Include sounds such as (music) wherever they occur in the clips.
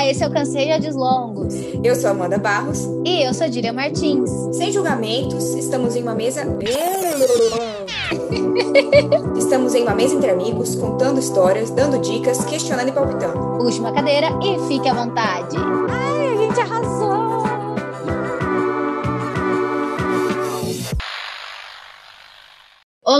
Olá, esse é o Canseia Longos. Eu sou Amanda Barros. E eu sou Dília Martins. Sem julgamentos, estamos em uma mesa. (laughs) estamos em uma mesa entre amigos, contando histórias, dando dicas, questionando e palpitando. Puxe uma cadeira e fique à vontade.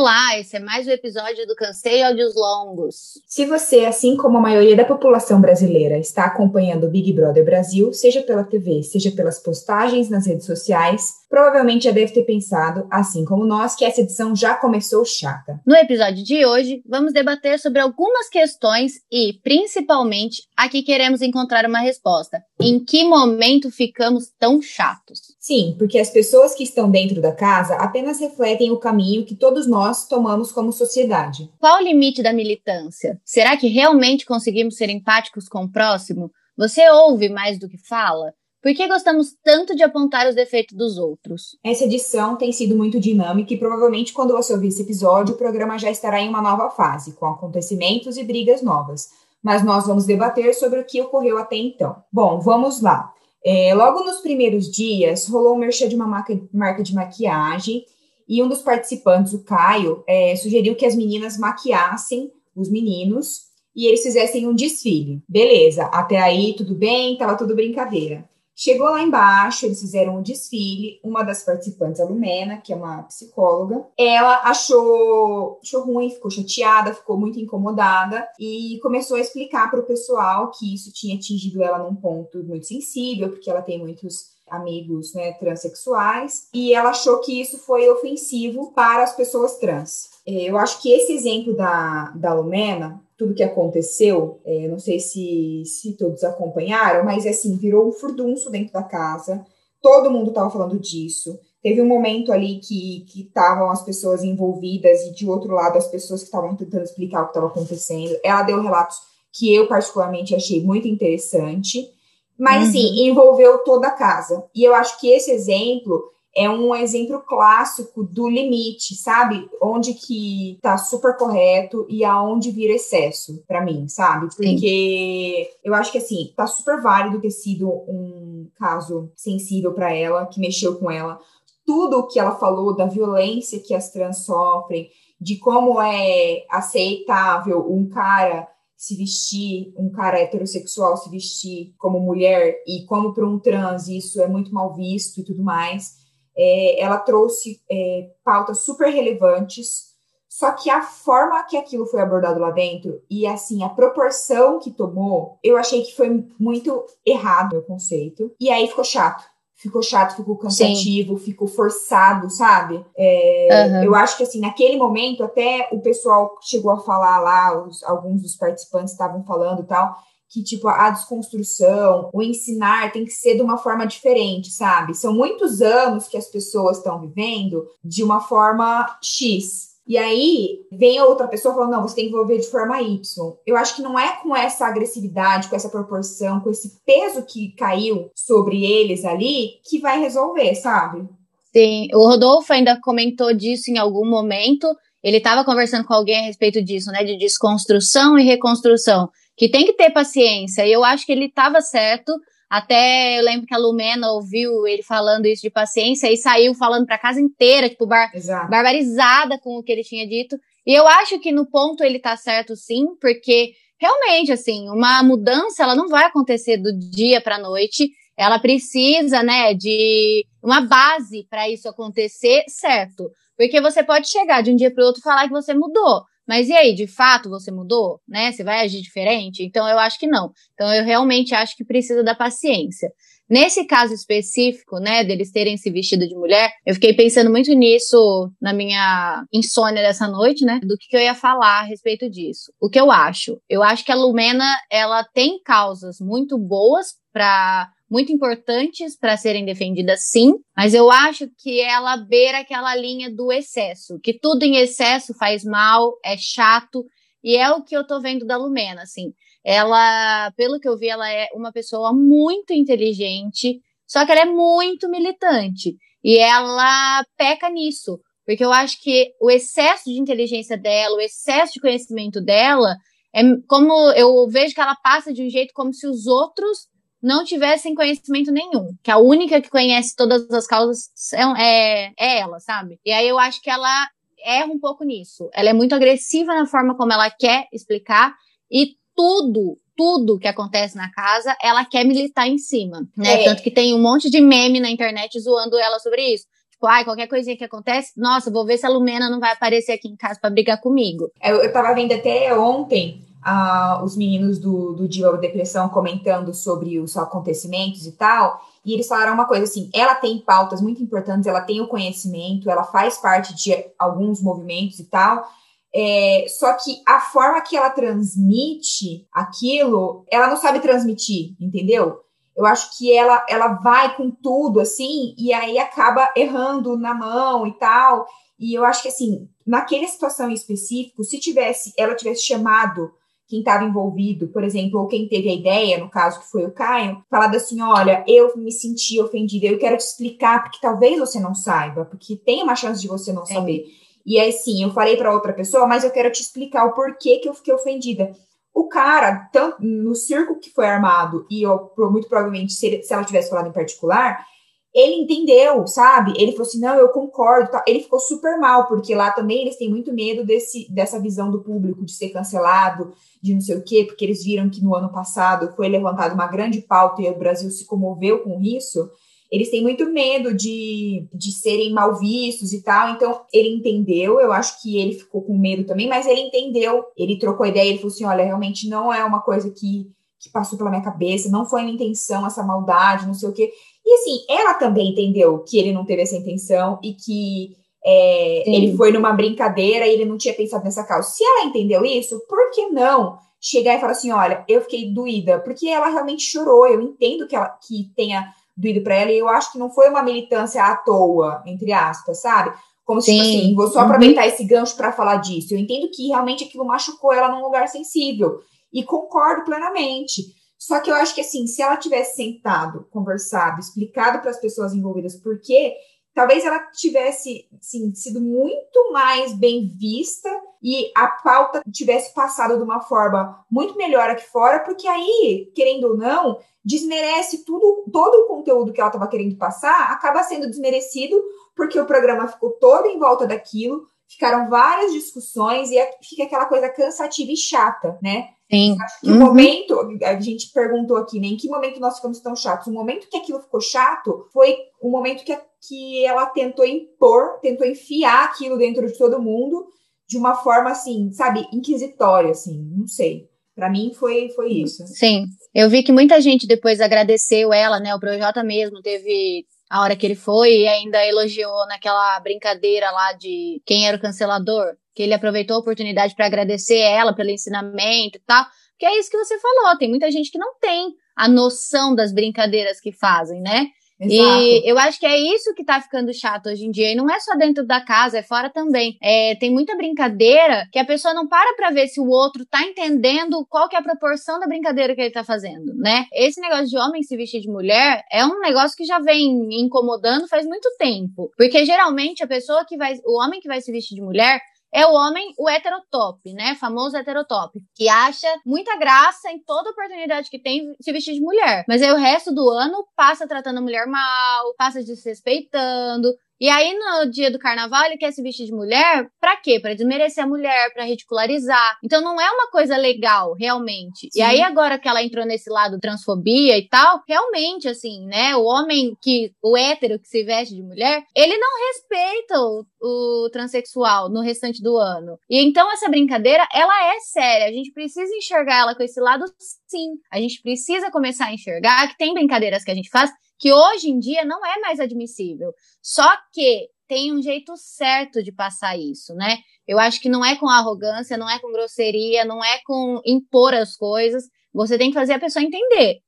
Olá, esse é mais um episódio do Cansei Áudios Longos. Se você, assim como a maioria da população brasileira, está acompanhando o Big Brother Brasil, seja pela TV, seja pelas postagens nas redes sociais, provavelmente já deve ter pensado, assim como nós, que essa edição já começou chata. No episódio de hoje, vamos debater sobre algumas questões e, principalmente, aqui queremos encontrar uma resposta. Em que momento ficamos tão chatos? Sim, porque as pessoas que estão dentro da casa apenas refletem o caminho que todos nós tomamos como sociedade. Qual o limite da militância? Será que realmente conseguimos ser empáticos com o próximo? Você ouve mais do que fala? Por que gostamos tanto de apontar os defeitos dos outros? Essa edição tem sido muito dinâmica e provavelmente quando você ouvir esse episódio, o programa já estará em uma nova fase, com acontecimentos e brigas novas. Mas nós vamos debater sobre o que ocorreu até então. Bom, vamos lá. É, logo nos primeiros dias, rolou um merchan de uma marca, marca de maquiagem e um dos participantes, o Caio, é, sugeriu que as meninas maquiassem os meninos e eles fizessem um desfile. Beleza, até aí tudo bem, tava tudo brincadeira. Chegou lá embaixo, eles fizeram um desfile. Uma das participantes, a Lumena, que é uma psicóloga, ela achou, achou ruim, ficou chateada, ficou muito incomodada e começou a explicar para o pessoal que isso tinha atingido ela num ponto muito sensível, porque ela tem muitos amigos né, transexuais, e ela achou que isso foi ofensivo para as pessoas trans. É, eu acho que esse exemplo da, da Lumena tudo que aconteceu, é, não sei se, se todos acompanharam, mas assim, virou um furdunço dentro da casa, todo mundo estava falando disso. Teve um momento ali que estavam as pessoas envolvidas e de outro lado as pessoas que estavam tentando explicar o que estava acontecendo. Ela deu relatos que eu particularmente achei muito interessante, mas assim, uhum. envolveu toda a casa. E eu acho que esse exemplo é um exemplo clássico do limite, sabe? Onde que tá super correto e aonde vira excesso para mim, sabe? Porque Sim. eu acho que assim, tá super válido ter sido um caso sensível para ela, que mexeu com ela. Tudo o que ela falou da violência que as trans sofrem, de como é aceitável um cara se vestir, um cara heterossexual se vestir como mulher e como para um trans isso é muito mal visto e tudo mais é, ela trouxe é, pautas super relevantes, só que a forma que aquilo foi abordado lá dentro e assim a proporção que tomou, eu achei que foi muito errado o conceito. E aí ficou chato. Ficou chato, ficou cansativo, Sim. ficou forçado, sabe? É, uhum. Eu acho que assim, naquele momento, até o pessoal chegou a falar lá, os, alguns dos participantes estavam falando e tal, que, tipo, a desconstrução, o ensinar tem que ser de uma forma diferente, sabe? São muitos anos que as pessoas estão vivendo de uma forma X. E aí vem outra pessoa falando, não, você tem que envolver de forma Y. Eu acho que não é com essa agressividade, com essa proporção, com esse peso que caiu sobre eles ali que vai resolver, sabe? Sim, o Rodolfo ainda comentou disso em algum momento. Ele estava conversando com alguém a respeito disso, né? De desconstrução e reconstrução que tem que ter paciência. E eu acho que ele estava certo. Até eu lembro que a Lumena ouviu ele falando isso de paciência e saiu falando para a casa inteira, tipo, bar barbarizada com o que ele tinha dito. E eu acho que no ponto ele tá certo sim, porque realmente, assim, uma mudança ela não vai acontecer do dia para noite. Ela precisa, né, de uma base para isso acontecer, certo? Porque você pode chegar de um dia para o outro e falar que você mudou. Mas e aí, de fato você mudou, né? Você vai agir diferente? Então eu acho que não. Então eu realmente acho que precisa da paciência. Nesse caso específico, né, deles terem se vestido de mulher, eu fiquei pensando muito nisso na minha insônia dessa noite, né, do que, eu ia falar a respeito disso. O que eu acho? Eu acho que a Lumena, ela tem causas muito boas para muito importantes para serem defendidas, sim, mas eu acho que ela beira aquela linha do excesso, que tudo em excesso faz mal, é chato, e é o que eu tô vendo da Lumena, assim. Ela, pelo que eu vi, ela é uma pessoa muito inteligente, só que ela é muito militante, e ela peca nisso, porque eu acho que o excesso de inteligência dela, o excesso de conhecimento dela, é como eu vejo que ela passa de um jeito como se os outros não tivessem conhecimento nenhum. Que a única que conhece todas as causas é, é, é ela, sabe? E aí eu acho que ela erra um pouco nisso. Ela é muito agressiva na forma como ela quer explicar e tudo, tudo que acontece na casa, ela quer militar em cima, né? É. Tanto que tem um monte de meme na internet zoando ela sobre isso. Tipo, ai, qualquer coisinha que acontece, nossa, vou ver se a Lumena não vai aparecer aqui em casa para brigar comigo. Eu, eu tava vendo até ontem uh, os meninos do, do Diva Depressão comentando sobre os acontecimentos e tal, e eles falaram uma coisa assim: ela tem pautas muito importantes, ela tem o conhecimento, ela faz parte de alguns movimentos e tal. É, só que a forma que ela transmite aquilo, ela não sabe transmitir, entendeu? Eu acho que ela, ela vai com tudo, assim, e aí acaba errando na mão e tal. E eu acho que, assim, naquela situação em específico, se tivesse, ela tivesse chamado quem estava envolvido, por exemplo, ou quem teve a ideia, no caso que foi o Caio, falado assim: olha, eu me senti ofendida, eu quero te explicar, porque talvez você não saiba, porque tem uma chance de você não saber. E aí sim, eu falei para outra pessoa, mas eu quero te explicar o porquê que eu fiquei ofendida. O cara, tanto no circo que foi armado, e eu, muito provavelmente, se, ele, se ela tivesse falado em particular, ele entendeu, sabe? Ele falou assim: não, eu concordo. Ele ficou super mal, porque lá também eles têm muito medo desse, dessa visão do público de ser cancelado, de não sei o quê, porque eles viram que no ano passado foi levantada uma grande pauta e o Brasil se comoveu com isso eles têm muito medo de, de serem mal vistos e tal. Então, ele entendeu. Eu acho que ele ficou com medo também, mas ele entendeu. Ele trocou ideia. Ele falou assim: olha, realmente não é uma coisa que, que passou pela minha cabeça, não foi minha intenção essa maldade, não sei o quê. E assim, ela também entendeu que ele não teve essa intenção e que é, ele foi numa brincadeira e ele não tinha pensado nessa causa. Se ela entendeu isso, por que não chegar e falar assim: olha, eu fiquei doída? Porque ela realmente chorou. Eu entendo que ela que tenha doído para ela, e eu acho que não foi uma militância à toa, entre aspas, sabe? Como se, tipo assim, vou só uhum. aproveitar uhum. esse gancho para falar disso. Eu entendo que realmente aquilo machucou ela num lugar sensível, e concordo plenamente. Só que eu acho que, assim, se ela tivesse sentado, conversado, explicado para as pessoas envolvidas por quê, talvez ela tivesse assim, sido muito mais bem vista e a pauta tivesse passado de uma forma muito melhor aqui fora, porque aí, querendo ou não, desmerece tudo, todo o conteúdo que ela estava querendo passar, acaba sendo desmerecido, porque o programa ficou todo em volta daquilo, ficaram várias discussões e é, fica aquela coisa cansativa e chata, né? Sim. Acho que uhum. o momento, a gente perguntou aqui, né? Em que momento nós ficamos tão chatos? O momento que aquilo ficou chato foi o momento que, que ela tentou impor, tentou enfiar aquilo dentro de todo mundo de uma forma assim, sabe, inquisitória, assim, não sei. Para mim foi, foi isso. Sim. Eu vi que muita gente depois agradeceu ela, né? O Projota mesmo teve a hora que ele foi e ainda elogiou naquela brincadeira lá de quem era o cancelador, que ele aproveitou a oportunidade para agradecer ela pelo ensinamento e tal. Que é isso que você falou, tem muita gente que não tem a noção das brincadeiras que fazem, né? Exato. E eu acho que é isso que tá ficando chato hoje em dia. E não é só dentro da casa, é fora também. É, tem muita brincadeira que a pessoa não para pra ver se o outro tá entendendo qual que é a proporção da brincadeira que ele tá fazendo, né? Esse negócio de homem se vestir de mulher é um negócio que já vem incomodando faz muito tempo. Porque geralmente a pessoa que vai. O homem que vai se vestir de mulher é o homem, o heterotop, né? Famoso heterotop, que acha muita graça em toda oportunidade que tem se vestir de mulher. Mas aí o resto do ano passa tratando a mulher mal, passa desrespeitando, e aí, no dia do carnaval, ele quer se vestir de mulher, pra quê? Pra desmerecer a mulher, pra ridicularizar. Então não é uma coisa legal, realmente. Sim. E aí, agora que ela entrou nesse lado transfobia e tal, realmente, assim, né? O homem que, o hétero que se veste de mulher, ele não respeita o, o transexual no restante do ano. E então essa brincadeira, ela é séria. A gente precisa enxergar ela com esse lado, sim. A gente precisa começar a enxergar que tem brincadeiras que a gente faz que hoje em dia não é mais admissível. Só que tem um jeito certo de passar isso, né? Eu acho que não é com arrogância, não é com grosseria, não é com impor as coisas. Você tem que fazer a pessoa entender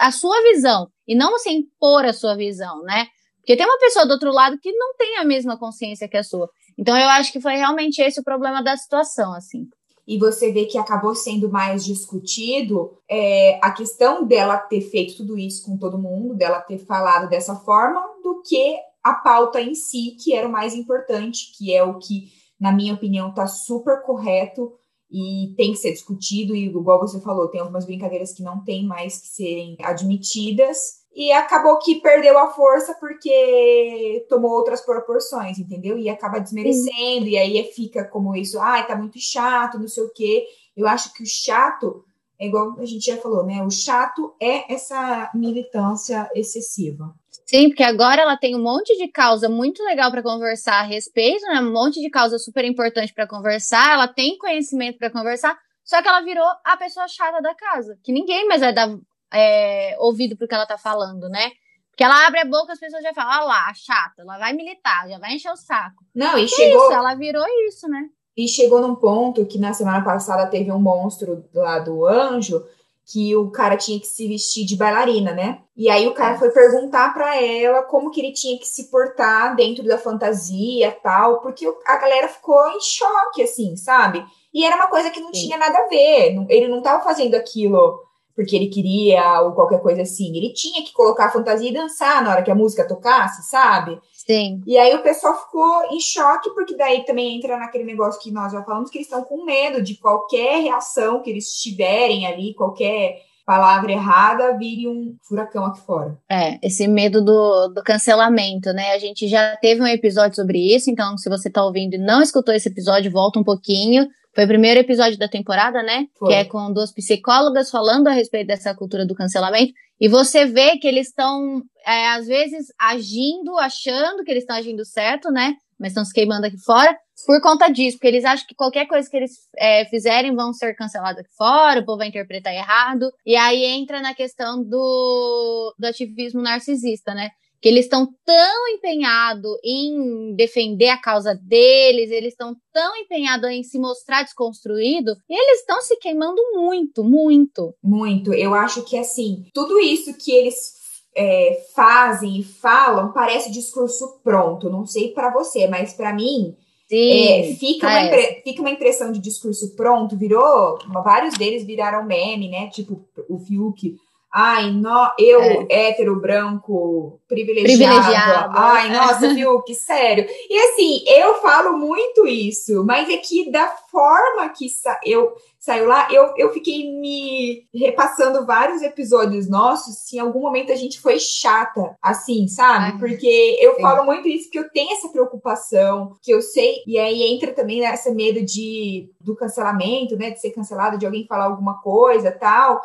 a sua visão e não você impor a sua visão, né? Porque tem uma pessoa do outro lado que não tem a mesma consciência que a sua. Então eu acho que foi realmente esse o problema da situação, assim e você vê que acabou sendo mais discutido é, a questão dela ter feito tudo isso com todo mundo, dela ter falado dessa forma, do que a pauta em si, que era o mais importante, que é o que, na minha opinião, está super correto e tem que ser discutido, e igual você falou, tem algumas brincadeiras que não tem mais que serem admitidas, e acabou que perdeu a força porque tomou outras proporções, entendeu? E acaba desmerecendo, e aí fica como isso, ai, tá muito chato, não sei o quê. Eu acho que o chato, é igual a gente já falou, né? O chato é essa militância excessiva. Sim, porque agora ela tem um monte de causa muito legal para conversar a respeito, né? Um monte de causa super importante para conversar, ela tem conhecimento para conversar, só que ela virou a pessoa chata da casa, que ninguém mais vai dar é, ouvido pro que ela tá falando, né? Porque ela abre a boca, as pessoas já falam, ah lá, chata, ela vai militar, já vai encher o saco. Não, e que chegou. Isso? Ela virou isso, né? E chegou num ponto que na semana passada teve um monstro lá do anjo que o cara tinha que se vestir de bailarina, né? E aí o cara foi perguntar para ela como que ele tinha que se portar dentro da fantasia tal, porque a galera ficou em choque, assim, sabe? E era uma coisa que não Sim. tinha nada a ver. Ele não tava fazendo aquilo porque ele queria ou qualquer coisa assim. Ele tinha que colocar a fantasia e dançar na hora que a música tocasse, sabe? Sim. E aí o pessoal ficou em choque, porque daí também entra naquele negócio que nós já falamos, que eles estão com medo de qualquer reação que eles tiverem ali, qualquer palavra errada vire um furacão aqui fora. É, esse medo do, do cancelamento, né? A gente já teve um episódio sobre isso, então se você tá ouvindo e não escutou esse episódio, volta um pouquinho. Foi o primeiro episódio da temporada, né? Foi. Que é com duas psicólogas falando a respeito dessa cultura do cancelamento. E você vê que eles estão, é, às vezes, agindo, achando que eles estão agindo certo, né? Mas estão se queimando aqui fora por conta disso, porque eles acham que qualquer coisa que eles é, fizerem vão ser cancelados aqui fora, o povo vai interpretar errado. E aí entra na questão do, do ativismo narcisista, né? Que eles estão tão empenhados em defender a causa deles, eles estão tão empenhados em se mostrar desconstruído, e eles estão se queimando muito, muito. Muito. Eu acho que, assim, tudo isso que eles é, fazem e falam parece discurso pronto. Não sei para você, mas para mim. Sim, é, fica, uma fica uma impressão de discurso pronto, virou. Vários deles viraram meme, né? Tipo o Fiuk Ai, no, eu, é. hétero, branco, privilegiado. privilegiado. Ai, nossa, (laughs) viu? Que sério. E assim, eu falo muito isso, mas é que da forma que sa eu saiu lá, eu, eu fiquei me repassando vários episódios nossos se em algum momento a gente foi chata, assim, sabe? Ai, porque eu sim. falo muito isso, que eu tenho essa preocupação, que eu sei, e aí entra também essa medo de, do cancelamento, né? De ser cancelado, de alguém falar alguma coisa tal.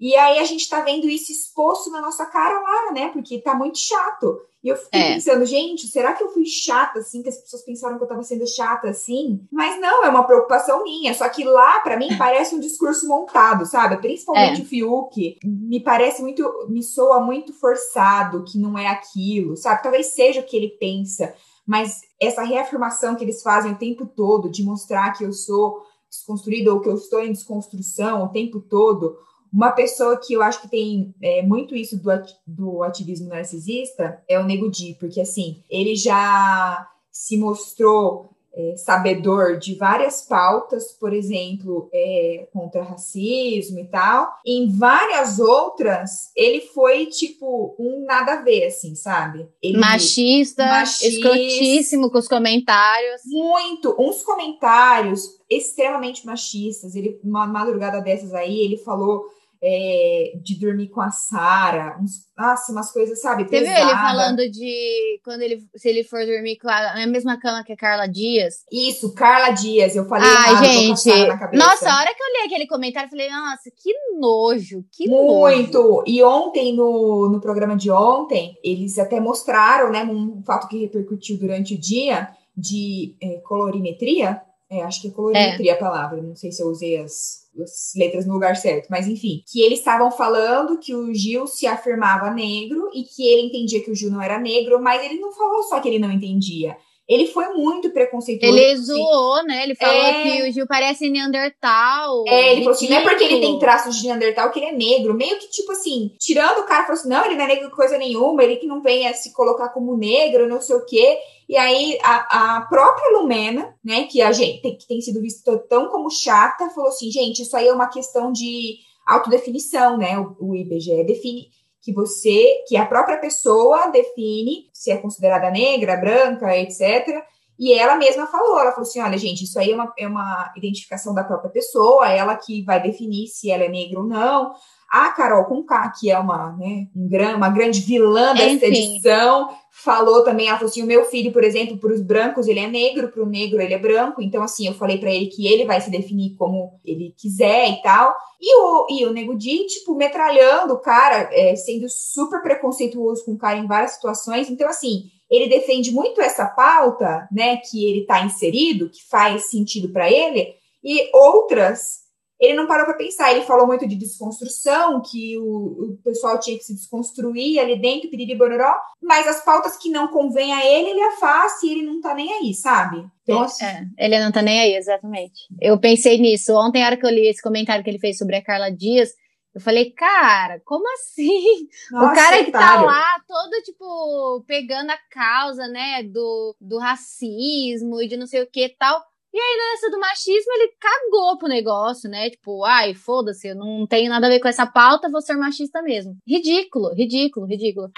E aí a gente tá vendo isso exposto na nossa cara lá, né? Porque tá muito chato. E eu fiquei é. pensando, gente, será que eu fui chata assim? Que as pessoas pensaram que eu tava sendo chata assim? Mas não, é uma preocupação minha. Só que lá, para mim, (laughs) parece um discurso montado, sabe? Principalmente é. o Fiuk. Me parece muito. Me soa muito forçado, que não é aquilo, sabe? Talvez seja o que ele pensa. Mas essa reafirmação que eles fazem o tempo todo de mostrar que eu sou desconstruída ou que eu estou em desconstrução o tempo todo uma pessoa que eu acho que tem é, muito isso do, do ativismo narcisista é o Nego Di, porque assim, ele já se mostrou é, sabedor de várias pautas, por exemplo, é, contra racismo e tal. Em várias outras, ele foi tipo um nada a ver, assim, sabe? Ele, machista, machista, escrotíssimo com os comentários. Muito, uns comentários extremamente machistas. Ele, uma madrugada dessas aí, ele falou é, de dormir com a Sara, nossa, umas coisas, sabe? Você pesada. viu ele falando de quando ele, se ele for dormir com a, na mesma cama que a Carla Dias? Isso, Carla Dias, eu falei errado, gente, nossa, a hora que eu li aquele comentário, eu falei, nossa, que nojo, que Muito, nojo. e ontem, no, no programa de ontem, eles até mostraram, né, um fato que repercutiu durante o dia, de é, colorimetria, é, acho que é colorimetria é. a palavra, não sei se eu usei as, as letras no lugar certo, mas enfim, que eles estavam falando que o Gil se afirmava negro e que ele entendia que o Gil não era negro, mas ele não falou só que ele não entendia. Ele foi muito preconceituoso. Ele zoou, né? Ele falou é... que o Gil parece Neandertal. É, ele falou assim: não é porque ele tem traços de Neandertal que ele é negro. Meio que, tipo assim, tirando o cara, falou assim: não, ele não é negro coisa nenhuma, ele que não vem a se colocar como negro, não sei o quê. E aí a, a própria Lumena, né, que a gente que tem sido vista tão como chata, falou assim: gente, isso aí é uma questão de autodefinição, né? O, o IBGE define que você, que a própria pessoa define se é considerada negra, branca, etc. E ela mesma falou, ela falou assim, olha, gente, isso aí é uma, é uma identificação da própria pessoa, ela que vai definir se ela é negra ou não. A Carol Conká, que é uma, né, um gran, uma grande vilã dessa Enfim. edição, falou também, ela falou assim, o meu filho, por exemplo, para os brancos ele é negro, para o negro ele é branco, então assim, eu falei para ele que ele vai se definir como ele quiser e tal. E o, e o Nego Di, tipo, metralhando o cara, é, sendo super preconceituoso com o cara em várias situações. Então, assim, ele defende muito essa pauta, né, que ele está inserido, que faz sentido para ele, e outras ele não parou para pensar. Ele falou muito de desconstrução, que o, o, pessoal tinha que se desconstruir ali dentro, piriri bororó, mas as pautas que não convêm a ele, ele afasta e ele não tá nem aí, sabe? Então, assim... é, ele não tá nem aí, exatamente. Eu pensei nisso. Ontem, a hora que eu li esse comentário que ele fez sobre a Carla Dias, eu falei, cara, como assim? (laughs) Nossa, o cara que tá lá, todo, tipo, pegando a causa, né, do, do racismo e de não sei o que e tal. E aí, nessa do machismo, ele cagou pro negócio, né? Tipo, ai, foda-se, eu não tenho nada a ver com essa pauta, vou ser machista mesmo. Ridículo, ridículo, ridículo.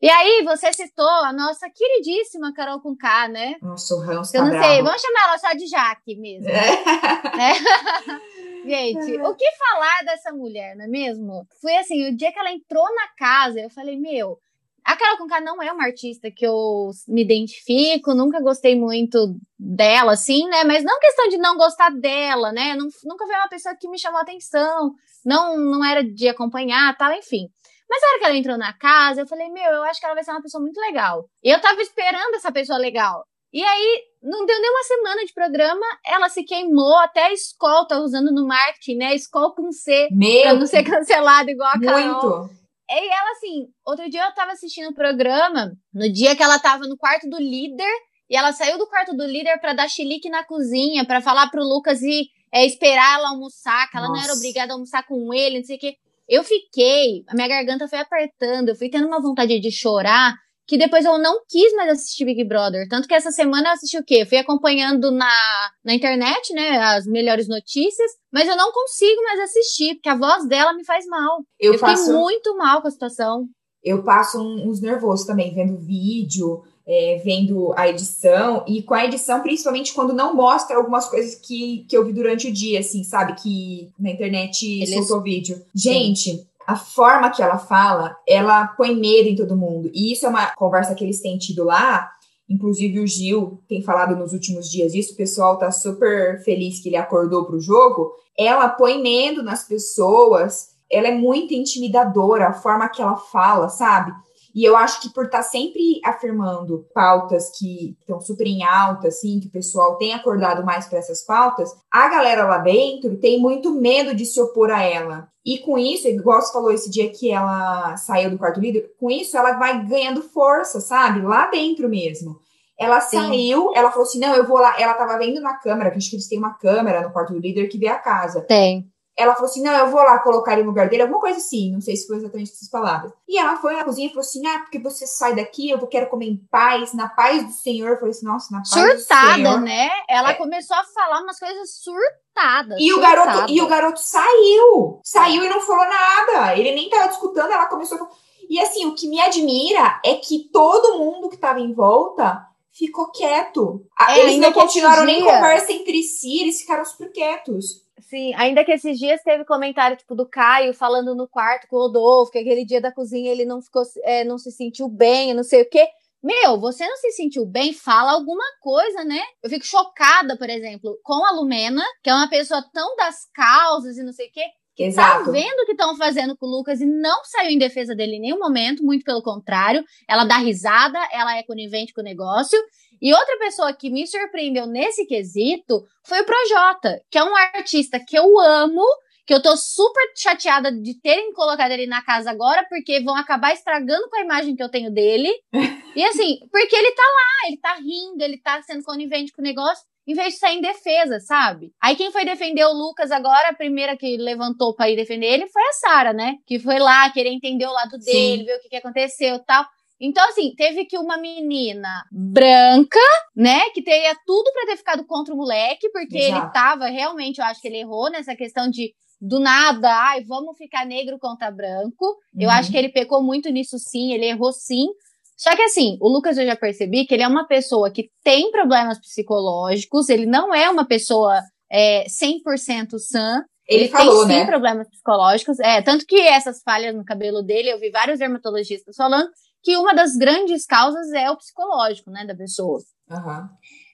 E aí, você citou a nossa queridíssima Carol com K, né? Nossa, o Ramos Eu tá não bravo. sei, vamos chamar ela só de Jaque mesmo. É. (laughs) Gente, o que falar dessa mulher, não é mesmo? Foi assim, o dia que ela entrou na casa, eu falei, meu, a Carol Conká não é uma artista que eu me identifico, nunca gostei muito dela, assim, né? Mas não questão de não gostar dela, né? Não, nunca foi uma pessoa que me chamou atenção, não, não era de acompanhar, tal, enfim. Mas a hora que ela entrou na casa, eu falei, meu, eu acho que ela vai ser uma pessoa muito legal. E eu tava esperando essa pessoa legal. E aí, não deu nem uma semana de programa, ela se queimou, até a Skol tá usando no marketing, né? Skol com C, Meu, pra não ser cancelado igual a Carol. muito. E ela, assim, outro dia eu tava assistindo o programa, no dia que ela tava no quarto do líder, e ela saiu do quarto do líder para dar chilique na cozinha, para falar pro Lucas ir é, esperar ela almoçar, que ela Nossa. não era obrigada a almoçar com ele, não sei o quê. Eu fiquei, a minha garganta foi apertando, eu fui tendo uma vontade de chorar, que depois eu não quis mais assistir Big Brother. Tanto que essa semana eu assisti o quê? Eu fui acompanhando na, na internet, né, as melhores notícias, mas eu não consigo mais assistir, porque a voz dela me faz mal. Eu, Eu fiquei faço, muito mal com a situação. eu passo uns nervosos também, vendo vídeo, é, vendo a edição, e com a edição, principalmente quando não mostra algumas coisas que, que eu vi durante o dia, assim, sabe? Que na internet Eles- soltou vídeo. Gente, a forma que ela fala, ela põe medo em todo mundo. E isso é uma conversa que eles têm tido lá. Inclusive o Gil tem falado nos últimos dias isso, o pessoal tá super feliz que ele acordou pro jogo. Ela põe medo nas pessoas, ela é muito intimidadora, a forma que ela fala, sabe? E eu acho que por estar sempre afirmando pautas que estão super em alta, assim, que o pessoal tem acordado mais para essas pautas, a galera lá dentro tem muito medo de se opor a ela. E com isso, igual você falou esse dia que ela saiu do quarto líder, com isso ela vai ganhando força, sabe? Lá dentro mesmo. Ela Sim. saiu, ela falou assim: não, eu vou lá. Ela tava vendo na câmera, que acho que eles têm uma câmera no quarto do líder que vê a casa. Tem. Ela falou assim: não, eu vou lá colocar ele no lugar dele, alguma coisa assim, não sei se foi exatamente essas palavras. E ela foi na cozinha e falou assim: ah, porque você sai daqui, eu quero comer em paz, na paz do Senhor. Eu falei assim: nossa, na paz do Surtada, Senhor. né? Ela É. começou a falar umas coisas surtadas. E o, surtada. garoto, e o garoto saiu. Saiu e não falou nada. Ele nem tava discutando, ela começou a falar. E assim, o que me admira é que todo mundo que tava em volta ficou quieto. É, eles não continuaram nem conversa entre si, eles ficaram super quietos. Sim, ainda que esses dias teve comentário, tipo, do Caio falando no quarto com o Rodolfo, que aquele dia da cozinha ele não ficou, é, não se sentiu bem, não sei o quê. Meu, você não se sentiu bem? Fala alguma coisa, né? Eu fico chocada, por exemplo, com a Lumena, que é uma pessoa tão das causas e não sei o quê, tá Exato. vendo o que estão fazendo com o Lucas e não saiu em defesa dele em nenhum momento, muito pelo contrário. Ela dá risada, ela é conivente com o negócio. E outra pessoa que me surpreendeu nesse quesito foi o Projota, que é um artista que eu amo, que eu tô super chateada de terem colocado ele na casa agora, porque vão acabar estragando com a imagem que eu tenho dele. (laughs) e assim, porque ele tá lá, ele tá rindo, ele tá sendo conivente com o negócio em vez de sair em defesa, sabe? Aí quem foi defender o Lucas agora, a primeira que levantou pra ir defender ele foi a Sara, né? Que foi lá querer entender o lado Sim. dele, ver o que, que aconteceu e tal. Então, assim, teve que uma menina branca, né, que teria tudo pra ter ficado contra o moleque, porque ele Exato. tava, realmente, eu acho que ele errou nessa questão de, do nada, ai, vamos ficar negro contra branco. Eu Uhum. acho que ele pecou muito nisso sim, ele errou sim. Só que assim, o Lucas eu já percebi que ele é uma pessoa que tem problemas psicológicos, ele não é uma pessoa é, 100% sã. Ele, ele falou, tem sim né? problemas psicológicos. É, tanto que essas falhas no cabelo dele, eu vi vários dermatologistas falando que uma das grandes causas é o psicológico, né, da pessoa. Uhum.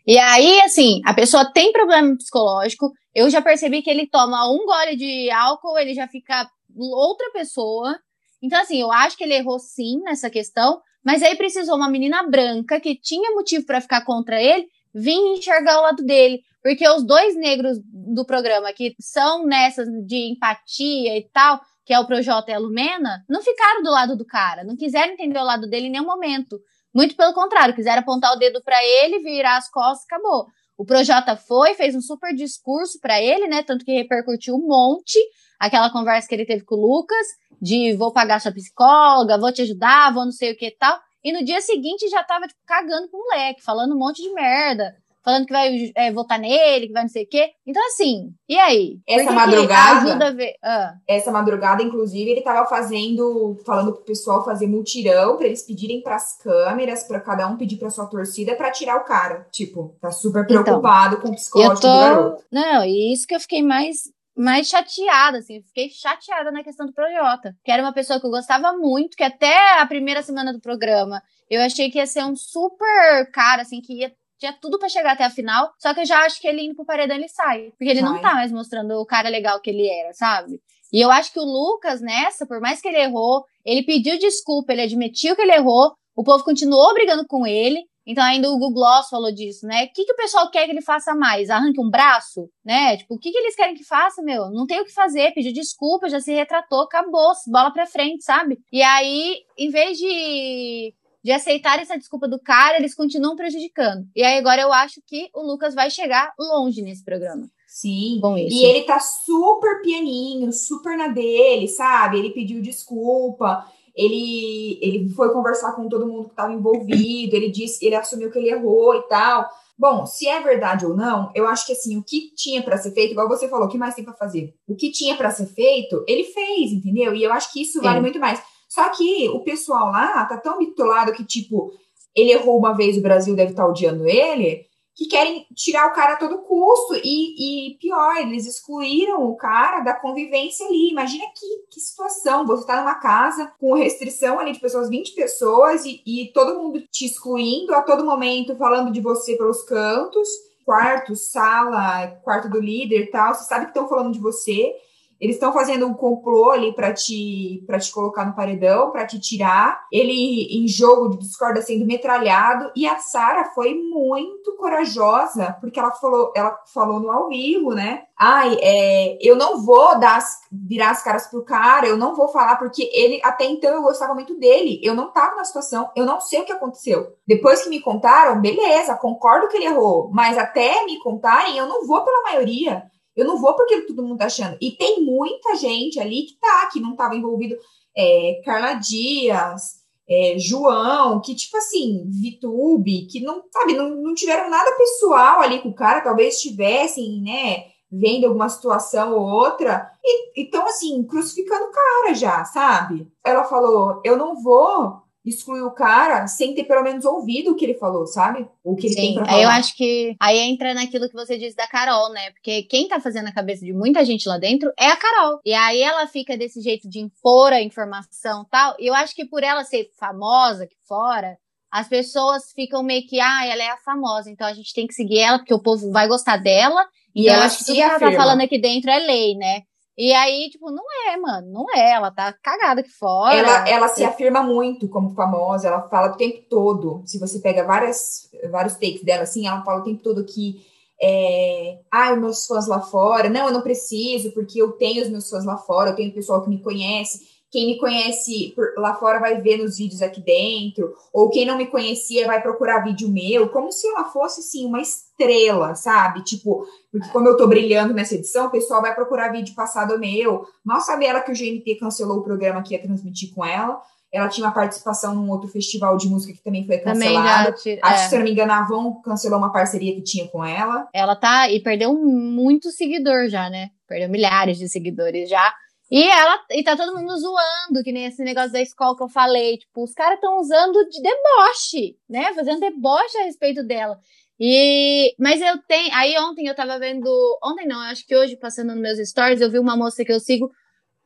E aí, assim, a pessoa tem problema psicológico. Eu já percebi que ele toma um gole de álcool, ele já fica outra pessoa. Então, assim, eu acho que ele errou sim nessa questão, mas aí precisou uma menina branca que tinha motivo para ficar contra ele vir enxergar o lado dele. Porque os dois negros do programa que são nessas de empatia e tal, que é o Projota e a Lumena, não ficaram do lado do cara, não quiseram entender o lado dele em nenhum momento. Muito pelo contrário, quiseram apontar o dedo para ele, virar as costas, acabou. O Projota foi, fez um super discurso para ele, né? Tanto que repercutiu um monte aquela conversa que ele teve com o Lucas, de vou pagar sua psicóloga, vou te ajudar, vou não sei o que e tal. E no dia seguinte já tava, tipo, cagando com o moleque, falando um monte de merda falando que vai é, votar nele, que vai não sei o quê. Então, assim, e aí? Essa madrugada. ajuda a ver. Ah. Essa madrugada, inclusive, ele tava fazendo, falando pro pessoal fazer multirão para eles pedirem para as câmeras, para cada um pedir para sua torcida para tirar o cara. Tipo, tá super então, preocupado então, com o psicológico tô... do garoto. Não, e isso que eu fiquei mais mais chateada, assim, fiquei chateada na questão do Projota, que era uma pessoa que eu gostava muito, que até a primeira semana do programa eu achei que ia ser um super cara, assim, que ia tinha tudo para chegar até a final, só que eu já acho que ele indo pro paredão ele sai. Porque ele sai. não tá mais mostrando o cara legal que ele era, sabe? E eu acho que o Lucas, nessa, por mais que ele errou, ele pediu desculpa, ele admitiu que ele errou, o povo continuou brigando com ele. Então, ainda o Google Gloss falou disso, né? O que, que o pessoal quer que ele faça mais? Arranque um braço? Né? Tipo, o que, que eles querem que faça, meu? Não tem o que fazer, pediu desculpa, já se retratou, acabou, bola pra frente, sabe? E aí, em vez de de aceitar essa desculpa do cara, eles continuam prejudicando. E aí agora eu acho que o Lucas vai chegar longe nesse programa. Sim. E ele tá super pianinho, super na dele, sabe? Ele pediu desculpa. Ele, ele foi conversar com todo mundo que estava envolvido, ele disse, ele assumiu que ele errou e tal. Bom, se é verdade ou não, eu acho que assim, o que tinha para ser feito, igual você falou, o que mais tem para fazer? O que tinha para ser feito, ele fez, entendeu? E eu acho que isso vale muito mais. Só que o pessoal lá tá tão bitolado que, tipo, ele errou uma vez, o Brasil deve estar tá odiando ele, que querem tirar o cara a todo custo. E, e, pior, eles excluíram o cara da convivência ali. Imagina que, que situação. Você tá numa casa com restrição ali de pessoas, 20 pessoas, e, e todo mundo te excluindo a todo momento, falando de você pelos cantos. Quarto, sala, quarto do líder e tal. Você sabe que estão falando de você. Eles estão fazendo um complô ali para te para te colocar no paredão, para te tirar. Ele em jogo de discorda sendo metralhado e a Sara foi muito corajosa porque ela falou, ela falou no ao vivo, né? Ai, é, eu não vou dar as, virar as caras pro cara, eu não vou falar porque ele até então eu gostava muito dele. Eu não tava na situação, eu não sei o que aconteceu. Depois que me contaram, beleza, concordo que ele errou, mas até me contarem, eu não vou pela maioria. Eu não vou porque todo mundo tá achando. E tem muita gente ali que tá, que não estava envolvido. É, Carla Dias, é, João, que, tipo assim, Vitube, que não, sabe, não, não tiveram nada pessoal ali com o cara, talvez tivessem, né, vendo alguma situação ou outra, e então, assim, crucificando o cara já, sabe? Ela falou: eu não vou excluir o cara sem ter pelo menos ouvido o que ele falou, sabe? O que ele Sim, tem pra falar. eu acho que aí entra naquilo que você disse da Carol, né? Porque quem tá fazendo a cabeça de muita gente lá dentro é a Carol. E aí ela fica desse jeito de impor a informação tal. E eu acho que por ela ser famosa aqui fora, as pessoas ficam meio que, ah, ela é a famosa, então a gente tem que seguir ela, porque o povo vai gostar dela. E, e eu acho que tudo que ela tá falando aqui dentro é lei, né? E aí, tipo, não é, mano, não é. Ela tá cagada aqui fora. Ela, ela se afirma muito como famosa, ela fala o tempo todo. Se você pega várias, vários takes dela, assim, ela fala o tempo todo que. É, ah, meus fãs lá fora. Não, eu não preciso, porque eu tenho os meus fãs lá fora, eu tenho pessoal que me conhece. Quem me conhece lá fora vai ver nos vídeos aqui dentro, ou quem não me conhecia vai procurar vídeo meu, como se ela fosse, assim, uma estrela, sabe? Tipo, porque como eu tô brilhando nessa edição, o pessoal vai procurar vídeo passado meu. Mal sabe ela que o GNT cancelou o programa que ia transmitir com ela. Ela tinha uma participação num outro festival de música que também foi cancelado. Também Acho é. que, se eu não me engano, a Avon cancelou uma parceria que tinha com ela. Ela tá e perdeu muito seguidor já, né? Perdeu milhares de seguidores já. E ela e tá todo mundo zoando, que nem esse negócio da escola que eu falei. Tipo, os caras estão usando de deboche, né? Fazendo deboche a respeito dela. E, mas eu tenho. Aí ontem eu tava vendo. Ontem não, acho que hoje, passando nos meus stories, eu vi uma moça que eu sigo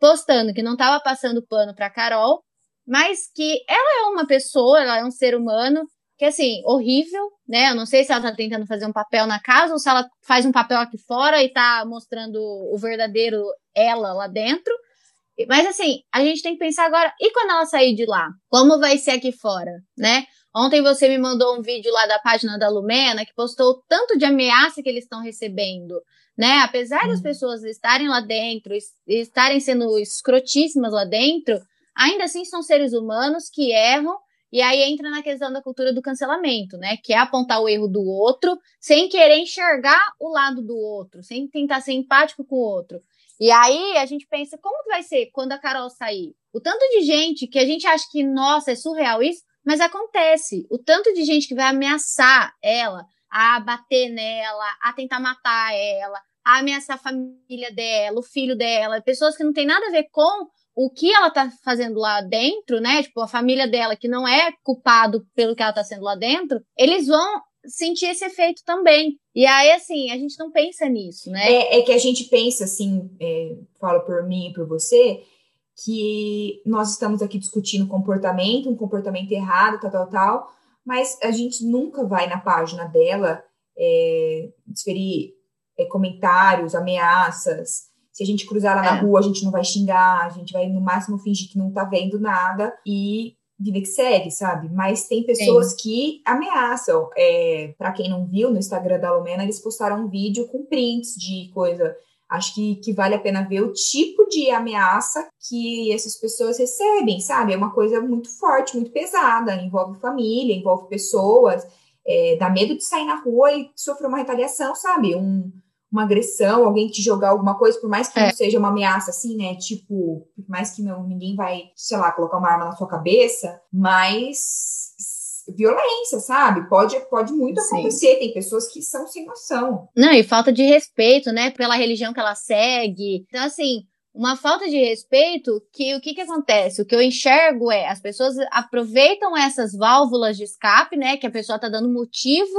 postando que não tava passando pano pra Carol, mas que ela é uma pessoa, ela é um ser humano, que assim, horrível, né? Eu não sei se ela tá tentando fazer um papel na casa ou se ela faz um papel aqui fora e tá mostrando o verdadeiro ela lá dentro. Mas assim, a gente tem que pensar agora, e quando ela sair de lá? Como vai ser aqui fora, né? Ontem você me mandou um vídeo lá da página da Lumena que postou o tanto de ameaça que eles estão recebendo, né? Apesar das uhum. pessoas estarem lá dentro, estarem sendo escrotíssimas lá dentro, ainda assim são seres humanos que erram e aí entra na questão da cultura do cancelamento, né? Que é apontar o erro do outro sem querer enxergar o lado do outro, sem tentar ser empático com o outro. E aí a gente pensa, como que vai ser quando a Carol sair? O tanto de gente que a gente acha que, nossa, é surreal isso, mas acontece. O tanto de gente que vai ameaçar ela, a bater nela, a tentar matar ela, a ameaçar a família dela, o filho dela, pessoas que não tem nada a ver com o que ela tá fazendo lá dentro, né? Tipo, a família dela, que não é culpado pelo que ela tá sendo lá dentro, eles vão sentir esse efeito também. E aí, assim, a gente não pensa nisso, né? É, é que a gente pensa, assim, é, falo por mim e por você, que nós estamos aqui discutindo comportamento, um comportamento errado, tal, tal, tal, mas a gente nunca vai na página dela é, desferir é, comentários, ameaças. Se a gente cruzar ela é. na rua, a gente não vai xingar, a gente vai no máximo fingir que não tá vendo nada e vida que segue, sabe? Mas tem pessoas Sim. que ameaçam. É, para quem não viu, no Instagram da Lumena, eles postaram um vídeo com prints de coisa Acho que, que vale a pena ver o tipo de ameaça que essas pessoas recebem, sabe? É uma coisa muito forte, muito pesada, envolve família, envolve pessoas, é, dá medo de sair na rua e sofrer uma retaliação, sabe? Um, uma agressão, alguém te jogar alguma coisa, por mais que é. não seja uma ameaça assim, né? Tipo, por mais que não, ninguém vai, sei lá, colocar uma arma na sua cabeça, mas violência, sabe? Pode, pode muito Sim. acontecer. Tem pessoas que são sem noção. Não, e falta de respeito, né? Pela religião que ela segue. Então, assim, uma falta de respeito que o que, que acontece? O que eu enxergo é as pessoas aproveitam essas válvulas de escape, né? Que a pessoa tá dando motivo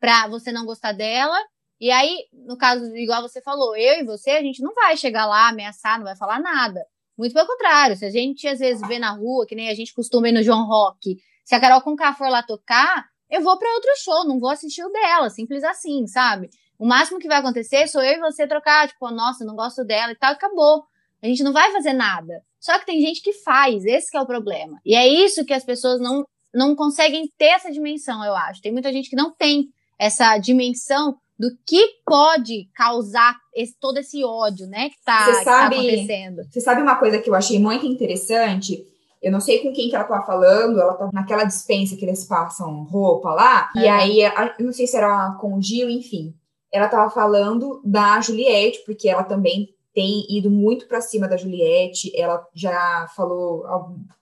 para você não gostar dela. E aí, no caso, igual você falou, eu e você, a gente não vai chegar lá, ameaçar, não vai falar nada. Muito pelo contrário, se a gente às vezes vê na rua, que nem a gente costuma ir no João Rock, se a Carol Conká for lá tocar, eu vou para outro show, não vou assistir o dela, simples assim, sabe? O máximo que vai acontecer sou eu e você trocar, tipo, nossa, não gosto dela e tal, acabou. A gente não vai fazer nada. Só que tem gente que faz, esse é o problema. E é isso que as pessoas não, não conseguem ter essa dimensão, eu acho. Tem muita gente que não tem essa dimensão do que pode causar esse, todo esse ódio, né, que tá, sabe, que tá acontecendo. Você sabe uma coisa que eu achei muito interessante? Eu não sei com quem que ela tava falando, ela tava naquela dispensa que eles passam roupa lá, é. e aí, eu não sei se era com o Gil, enfim. Ela tava falando da Juliette, porque ela também tem ido muito para cima da Juliette, ela já falou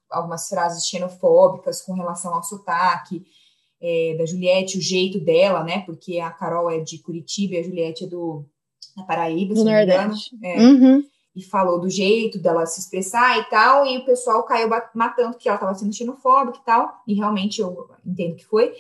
algumas frases xenofóbicas com relação ao sotaque é, da Juliette, o jeito dela, né? Porque a Carol é de Curitiba e a Juliette é do da Paraíba, do Nordeste. É. Uhum e falou do jeito dela se expressar e tal, e o pessoal caiu matando que ela estava sendo xenofóbica e tal, e realmente eu entendo que foi.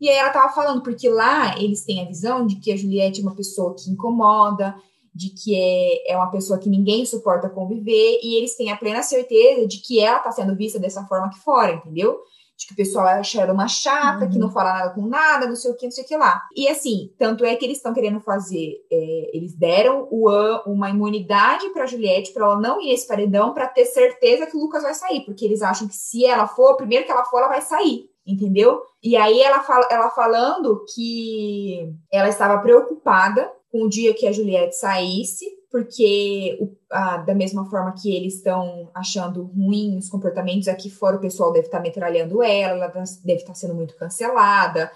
E aí ela estava falando, porque lá eles têm a visão de que a Juliette é uma pessoa que incomoda, de que é, é uma pessoa que ninguém suporta conviver, e eles têm a plena certeza de que ela está sendo vista dessa forma aqui fora, entendeu? de que o pessoal acha ela uma chata, uhum. que não fala nada com nada, não sei o que, não sei o que lá. E assim, tanto é que eles estão querendo fazer, é, eles deram o, uma imunidade para Juliette para ela não ir esse paredão para ter certeza que o Lucas vai sair, porque eles acham que se ela for, primeiro que ela for, ela vai sair. Entendeu? E aí ela, fala, ela falando que ela estava preocupada com o dia que a Juliette saísse, porque o, ah, da mesma forma que eles estão achando ruim os comportamentos aqui fora, o pessoal deve estar tá metralhando ela, ela tá, deve estar tá sendo muito cancelada,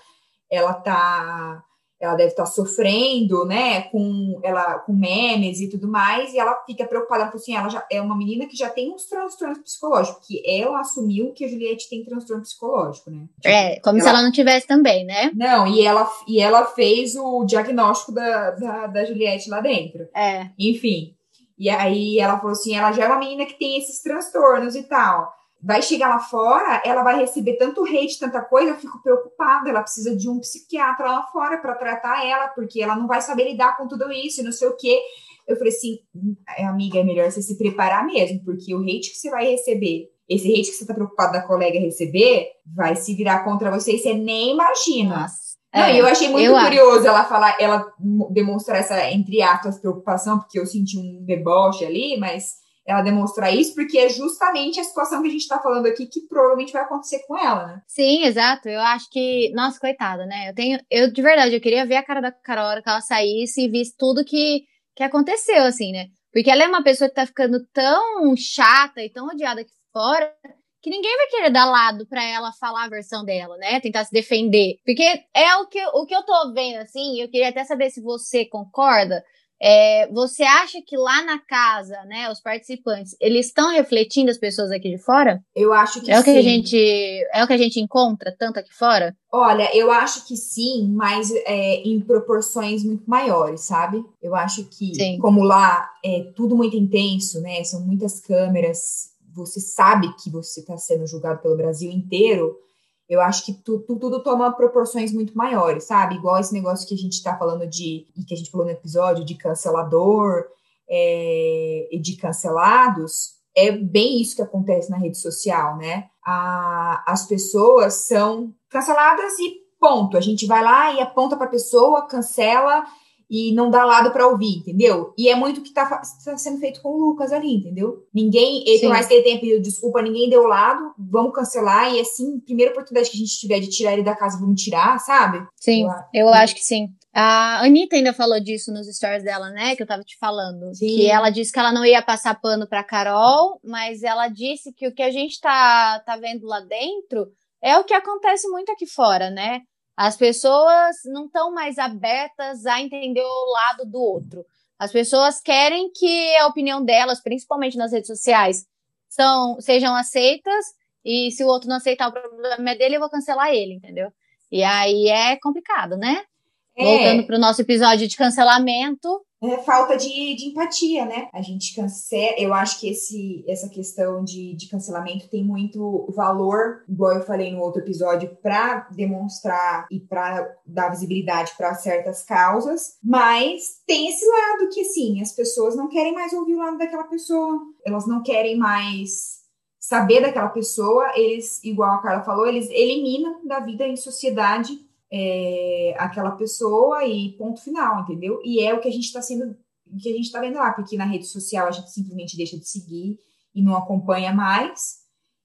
ela tá ela deve estar sofrendo, né, com ela com memes e tudo mais, e ela fica preocupada porque assim, ela já é uma menina que já tem uns transtornos psicológicos, que ela assumiu que a Juliette tem transtorno psicológico, né? Tipo, é, como ela, se ela não tivesse também, né? Não, e ela e ela fez o diagnóstico da, da, da Juliette lá dentro. É. Enfim. E aí ela falou assim: ela já é uma menina que tem esses transtornos e tal. Vai chegar lá fora, ela vai receber tanto hate, tanta coisa, eu fico preocupada. Ela precisa de um psiquiatra lá fora para tratar ela, porque ela não vai saber lidar com tudo isso e não sei o quê. Eu falei assim, amiga, é melhor você se preparar mesmo, porque o hate que você vai receber, esse hate que você tá preocupado da colega receber, vai se virar contra você e você nem imagina. Nossa. Não, É, e eu achei muito eu acho. curioso ela falar, ela demonstrar essa, entre aspas, preocupação, porque eu senti um deboche ali, mas ela demonstrar isso porque é justamente a situação que a gente tá falando aqui que provavelmente vai acontecer com ela, né? Sim, exato. Eu acho que, nossa, coitada, né? Eu tenho, eu de verdade, eu queria ver a cara da Carol hora que ela saísse e visse tudo que, que aconteceu, assim, né? Porque ela é uma pessoa que tá ficando tão chata e tão odiada aqui fora que ninguém vai querer dar lado pra ela falar a versão dela, né? Tentar se defender. Porque é o que, o que eu tô vendo, assim, eu queria até saber se você concorda. É, você acha que lá na casa, né, os participantes, eles estão refletindo as pessoas aqui de fora? Eu acho que É o que sim. a gente é o que a gente encontra tanto aqui fora? Olha, eu acho que sim, mas é, em proporções muito maiores, sabe? Eu acho que, Sim. como lá é tudo muito intenso, né? São muitas câmeras, você sabe que você está sendo julgado pelo Brasil inteiro. Eu acho que tu- tu- tudo toma proporções muito maiores, sabe? Igual esse negócio que a gente está falando de, e que a gente falou no episódio, de cancelador é, e de cancelados. É bem isso que acontece na rede social, né? A- as pessoas são canceladas e ponto. A gente vai lá e aponta para a pessoa, cancela e não dá lado para ouvir, entendeu? E é muito o que tá, tá sendo feito com o Lucas ali, entendeu? Ninguém, ele, por mais que ele tenha pedido desculpa, ninguém deu lado, vamos cancelar e assim, primeira oportunidade que a gente tiver de tirar ele da casa, vamos tirar, sabe? Sim, Eu acho. eu acho que sim. A Anitta ainda falou disso nos stories dela, né? Que eu tava te falando. Sim. Que ela disse que ela não ia passar pano pra Carol, mas ela disse que o que a gente tá, tá vendo lá dentro é o que acontece muito aqui fora, né? As pessoas não estão mais abertas a entender o lado do outro. As pessoas querem que a opinião delas, principalmente nas redes sociais, são, sejam aceitas, e se o outro não aceitar o problema é dele, eu vou cancelar ele, entendeu? E aí é complicado, né? Voltando para o nosso episódio de cancelamento. É falta de, de empatia, né? A gente cancela. Eu acho que esse, essa questão de, de cancelamento tem muito valor, igual eu falei no outro episódio, para demonstrar e para dar visibilidade para certas causas, mas tem esse lado que, assim, as pessoas não querem mais ouvir o lado daquela pessoa, elas não querem mais saber daquela pessoa, eles, igual a Carla falou, eles eliminam da vida em sociedade é, aquela pessoa e ponto final, entendeu? E é o que a gente está sendo, o que a gente está vendo lá, porque na rede social a gente simplesmente deixa de seguir e não acompanha mais.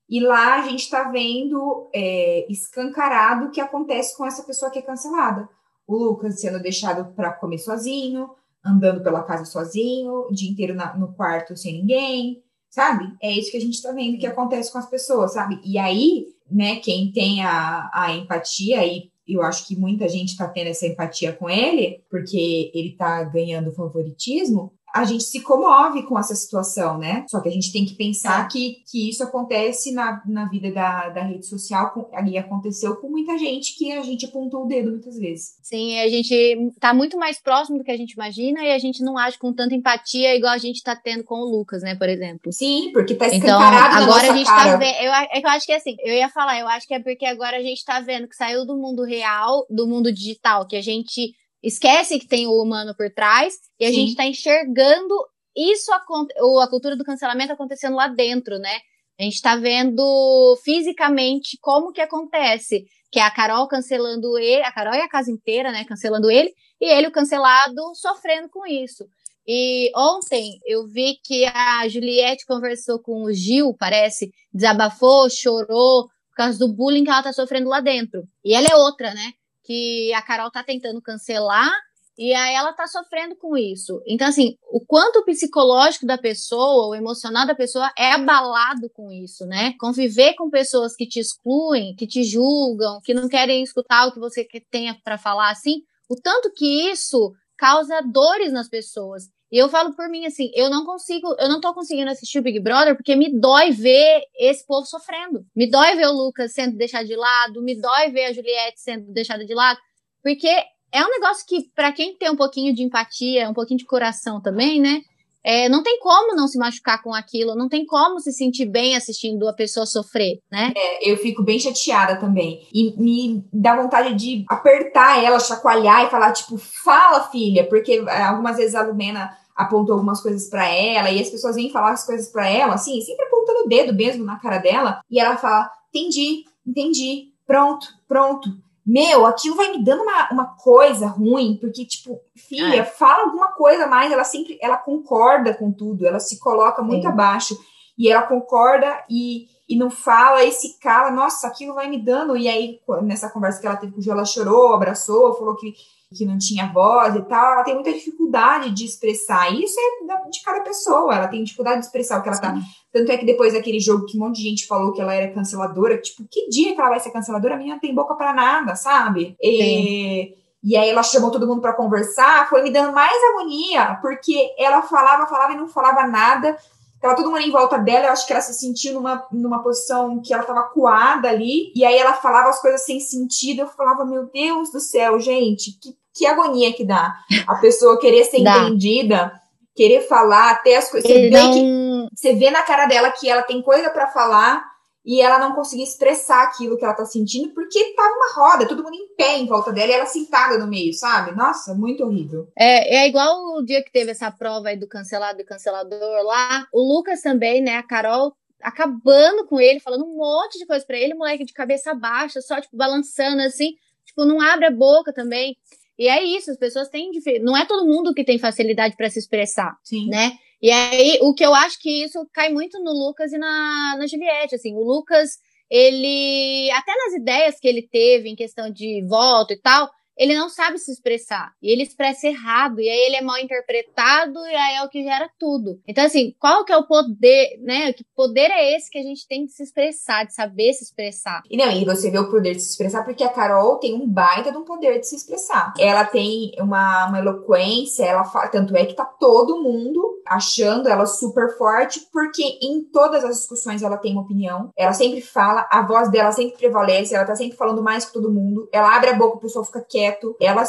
E lá a gente está vendo é, escancarado o que acontece com essa pessoa que é cancelada. O Lucas sendo deixado para comer sozinho, andando pela casa sozinho, o dia inteiro na, no quarto sem ninguém, sabe? É isso que a gente está vendo que acontece com as pessoas, sabe? E aí, né, quem tem a, a empatia e eu acho que muita gente está tendo essa empatia com ele, porque ele está ganhando favoritismo, a gente se comove com essa situação, né? Só que a gente tem que pensar que, que isso acontece na, na vida da, da rede social, com, ali aconteceu com muita gente que a gente apontou o dedo muitas vezes. Sim, a gente tá muito mais próximo do que a gente imagina e a gente não age com tanta empatia igual a gente tá tendo com o Lucas, né, por exemplo. Sim, porque tá Então, escancarado na agora a gente cara. tá vendo. Eu, é eu acho que assim, eu ia falar, eu acho que é porque agora a gente tá vendo que saiu do mundo real, do mundo digital, que a gente esquece que tem o humano por trás e a Sim. gente tá enxergando isso, acon- ou a cultura do cancelamento acontecendo lá dentro, né? A gente tá vendo fisicamente como que acontece. Que é a Carol cancelando ele, a Carol e a casa inteira, né? Cancelando ele, e ele, o cancelado, sofrendo com isso. E ontem eu vi que a Juliette conversou com o Gil, parece, desabafou, chorou por causa do bullying que ela tá sofrendo lá dentro. E ela é outra, né? Que a Carol tá tentando cancelar e aí ela tá sofrendo com isso. Então, assim, o quanto o psicológico da pessoa, o emocional da pessoa é abalado com isso, né? Conviver com pessoas que te excluem, que te julgam, que não querem escutar o que você tenha para falar, assim, o tanto que isso causa dores nas pessoas. E eu falo por mim assim, eu não consigo, eu não tô conseguindo assistir o Big Brother porque me dói ver esse povo sofrendo. Me dói ver o Lucas sendo deixado de lado, me dói ver a Juliette sendo deixada de lado, porque é um negócio que, pra quem tem um pouquinho de empatia, um pouquinho de coração também, né? É, não tem como não se machucar com aquilo, não tem como se sentir bem assistindo a pessoa sofrer, né? É, eu fico bem chateada também. E me dá vontade de apertar ela, chacoalhar e falar, tipo, fala, filha, porque é, algumas vezes a Lumena apontou algumas coisas para ela e as pessoas vêm falar as coisas para ela, assim, sempre apontando o dedo mesmo na cara dela, e ela fala: entendi, entendi, pronto, pronto. Meu, aquilo vai me dando uma, uma coisa ruim, porque, tipo, filha, é. fala alguma coisa mais, ela sempre, ela concorda com tudo, ela se coloca muito abaixo, e ela concorda e, e não fala, e se cala, nossa, aquilo vai me dando, e aí, nessa conversa que ela teve com o Gil, ela chorou, abraçou, falou que que não tinha voz e tal, ela tem muita dificuldade de expressar. E isso é de cada pessoa, ela tem dificuldade de expressar o que ela tá. Tanto é que depois daquele jogo que um monte de gente falou que ela era canceladora, tipo, que dia que ela vai ser canceladora? A menina não tem boca para nada, sabe? E, e aí ela chamou todo mundo para conversar, foi me dando mais agonia, porque ela falava, falava e não falava nada. Tava todo mundo em volta dela, eu acho que ela se sentiu numa, numa posição que ela tava coada ali, e aí ela falava as coisas sem sentido, eu falava, meu Deus do céu, gente, que, que agonia que dá a pessoa querer ser entendida, querer falar até as coisas. Você, vê que, você vê na cara dela que ela tem coisa para falar, e ela não conseguia expressar aquilo que ela tá sentindo, porque tava uma roda, todo mundo em pé em volta dela e ela sentada no meio, sabe? Nossa, muito horrível. É, é igual o dia que teve essa prova aí do cancelado e cancelador lá. O Lucas também, né? A Carol acabando com ele, falando um monte de coisa para ele, moleque de cabeça baixa, só tipo balançando assim, tipo não abre a boca também. E é isso, as pessoas têm não é todo mundo que tem facilidade para se expressar, Sim. né? E aí, o que eu acho que isso cai muito no Lucas e na, na Juliette, assim, o Lucas, ele, até nas ideias que ele teve em questão de voto e tal, ele não sabe se expressar. E ele expressa errado, e aí ele é mal interpretado, e aí é o que gera tudo. Então, assim, qual que é o poder, né? Que poder é esse que a gente tem de se expressar, de saber se expressar? E não, e você vê o poder de se expressar, porque a Carol tem um baita de um poder de se expressar. Ela tem uma, uma eloquência, ela fala, tanto é que tá todo mundo achando ela super forte, porque em todas as discussões ela tem uma opinião, ela sempre fala, a voz dela sempre prevalece, ela tá sempre falando mais que todo mundo, ela abre a boca, o pessoal fica quieto quieto, ela,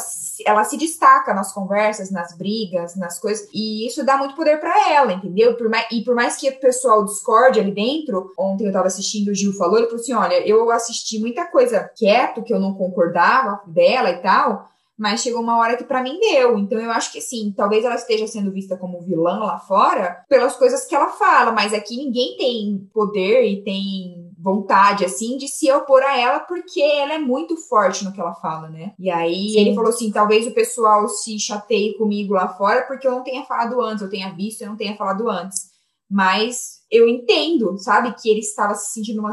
ela se destaca nas conversas, nas brigas, nas coisas, e isso dá muito poder para ela, entendeu? Por mais, e por mais que o pessoal discorde ali dentro, ontem eu tava assistindo, o Gil falou, ele falou assim: olha, eu assisti muita coisa quieto, que eu não concordava dela e tal. Mas chegou uma hora que para mim deu. Então eu acho que sim, talvez ela esteja sendo vista como vilã lá fora pelas coisas que ela fala, mas aqui ninguém tem poder e tem vontade, assim, de se opor a ela, porque ela é muito forte no que ela fala, né? E aí Sim. ele falou assim: talvez o pessoal se chateie comigo lá fora porque eu não tenha falado antes, eu tenha visto, eu não tenha falado antes. Mas eu entendo, sabe, que ele estava se sentindo numa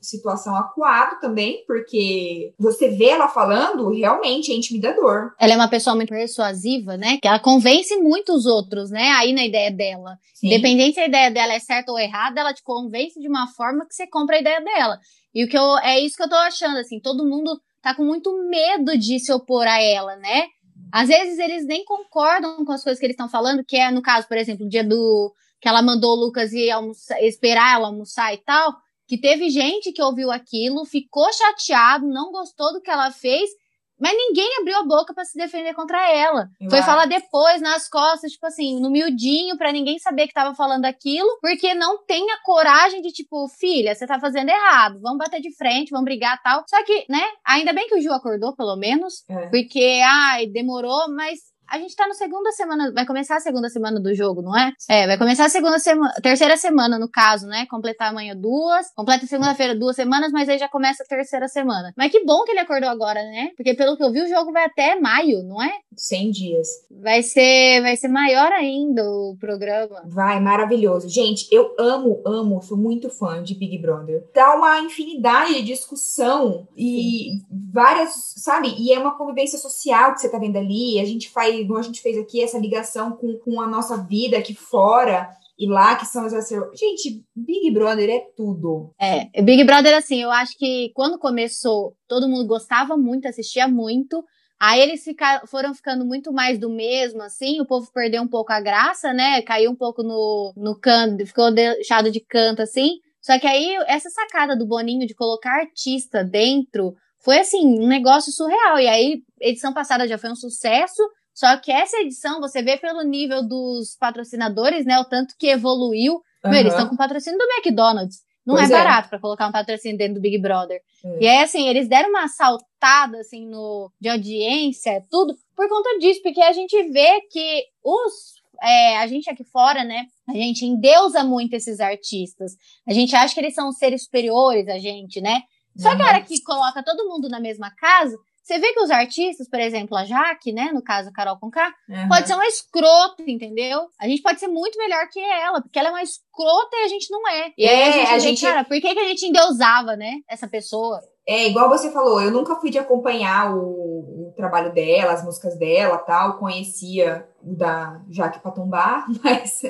situação acuado também, porque você vê ela falando, realmente é intimidador. Ela é uma pessoa muito persuasiva, né? Que ela convence muito os outros, né? Aí na ideia dela. Sim. Independente se a ideia dela é certa ou errada, ela te convence de uma forma que você compra a ideia dela. E o que eu é isso que eu tô achando, assim, todo mundo tá com muito medo de se opor a ela, né? Às vezes eles nem concordam com as coisas que eles estão falando, que é no caso, por exemplo, o dia do que ela mandou o Lucas ir almoçar, esperar ela almoçar e tal, que teve gente que ouviu aquilo, ficou chateado, não gostou do que ela fez, mas ninguém abriu a boca para se defender contra ela. Eu Foi falar depois, nas costas, tipo assim, no miudinho, para ninguém saber que tava falando aquilo, porque não tem a coragem de, tipo, filha, você tá fazendo errado, vamos bater de frente, vamos brigar tal. Só que, né, ainda bem que o Gil acordou, pelo menos, é. porque, ai, demorou, mas a gente tá na segunda semana, vai começar a segunda semana do jogo, não é? É, vai começar a segunda semana, terceira semana no caso, né? Completar amanhã duas, completa segunda-feira duas semanas, mas aí já começa a terceira semana. Mas que bom que ele acordou agora, né? Porque pelo que eu vi, o jogo vai até maio, não é? 100 dias. Vai ser, vai ser maior ainda o programa. Vai, maravilhoso. Gente, eu amo, amo, sou muito fã de Big Brother. Dá uma infinidade de discussão e Sim. várias, sabe? E é uma convivência social que você tá vendo ali. A gente faz igual a gente fez aqui, essa ligação com, com a nossa vida aqui fora e lá que são as Gente, Big Brother é tudo. É, Big Brother, assim, eu acho que quando começou, todo mundo gostava muito, assistia muito. Aí eles ficaram, foram ficando muito mais do mesmo, assim, o povo perdeu um pouco a graça, né? Caiu um pouco no, no canto, ficou deixado de canto, assim. Só que aí, essa sacada do Boninho de colocar artista dentro foi, assim, um negócio surreal. E aí, edição passada já foi um sucesso, Só que essa edição, você vê pelo nível dos patrocinadores, né? O tanto que evoluiu. Uhum. Meu, eles estão com patrocínio do McDonald's. Não pois é, é barato para colocar um patrocínio dentro do Big Brother. É. E aí, assim, eles deram uma saltada, assim, no, de audiência, tudo, por conta disso, porque a gente vê que os. É, a gente aqui fora, né? A gente endeusa muito esses artistas. A gente acha que eles são seres superiores a gente, né? Só que a hora que coloca todo mundo na mesma casa, você vê que os artistas, por exemplo, a Jaque, né? No caso, a Carol com K, uhum. pode ser uma escrota, entendeu? A gente pode ser muito melhor que ela, porque ela é uma escrota e a gente não é. E é, aí a gente, a gente... cara, por que, que a gente endeusava, né? Essa pessoa? É, igual você falou, eu nunca fui de acompanhar o, o trabalho dela, as músicas dela tal. Conhecia o da Jaque Patumbá, (laughs) mas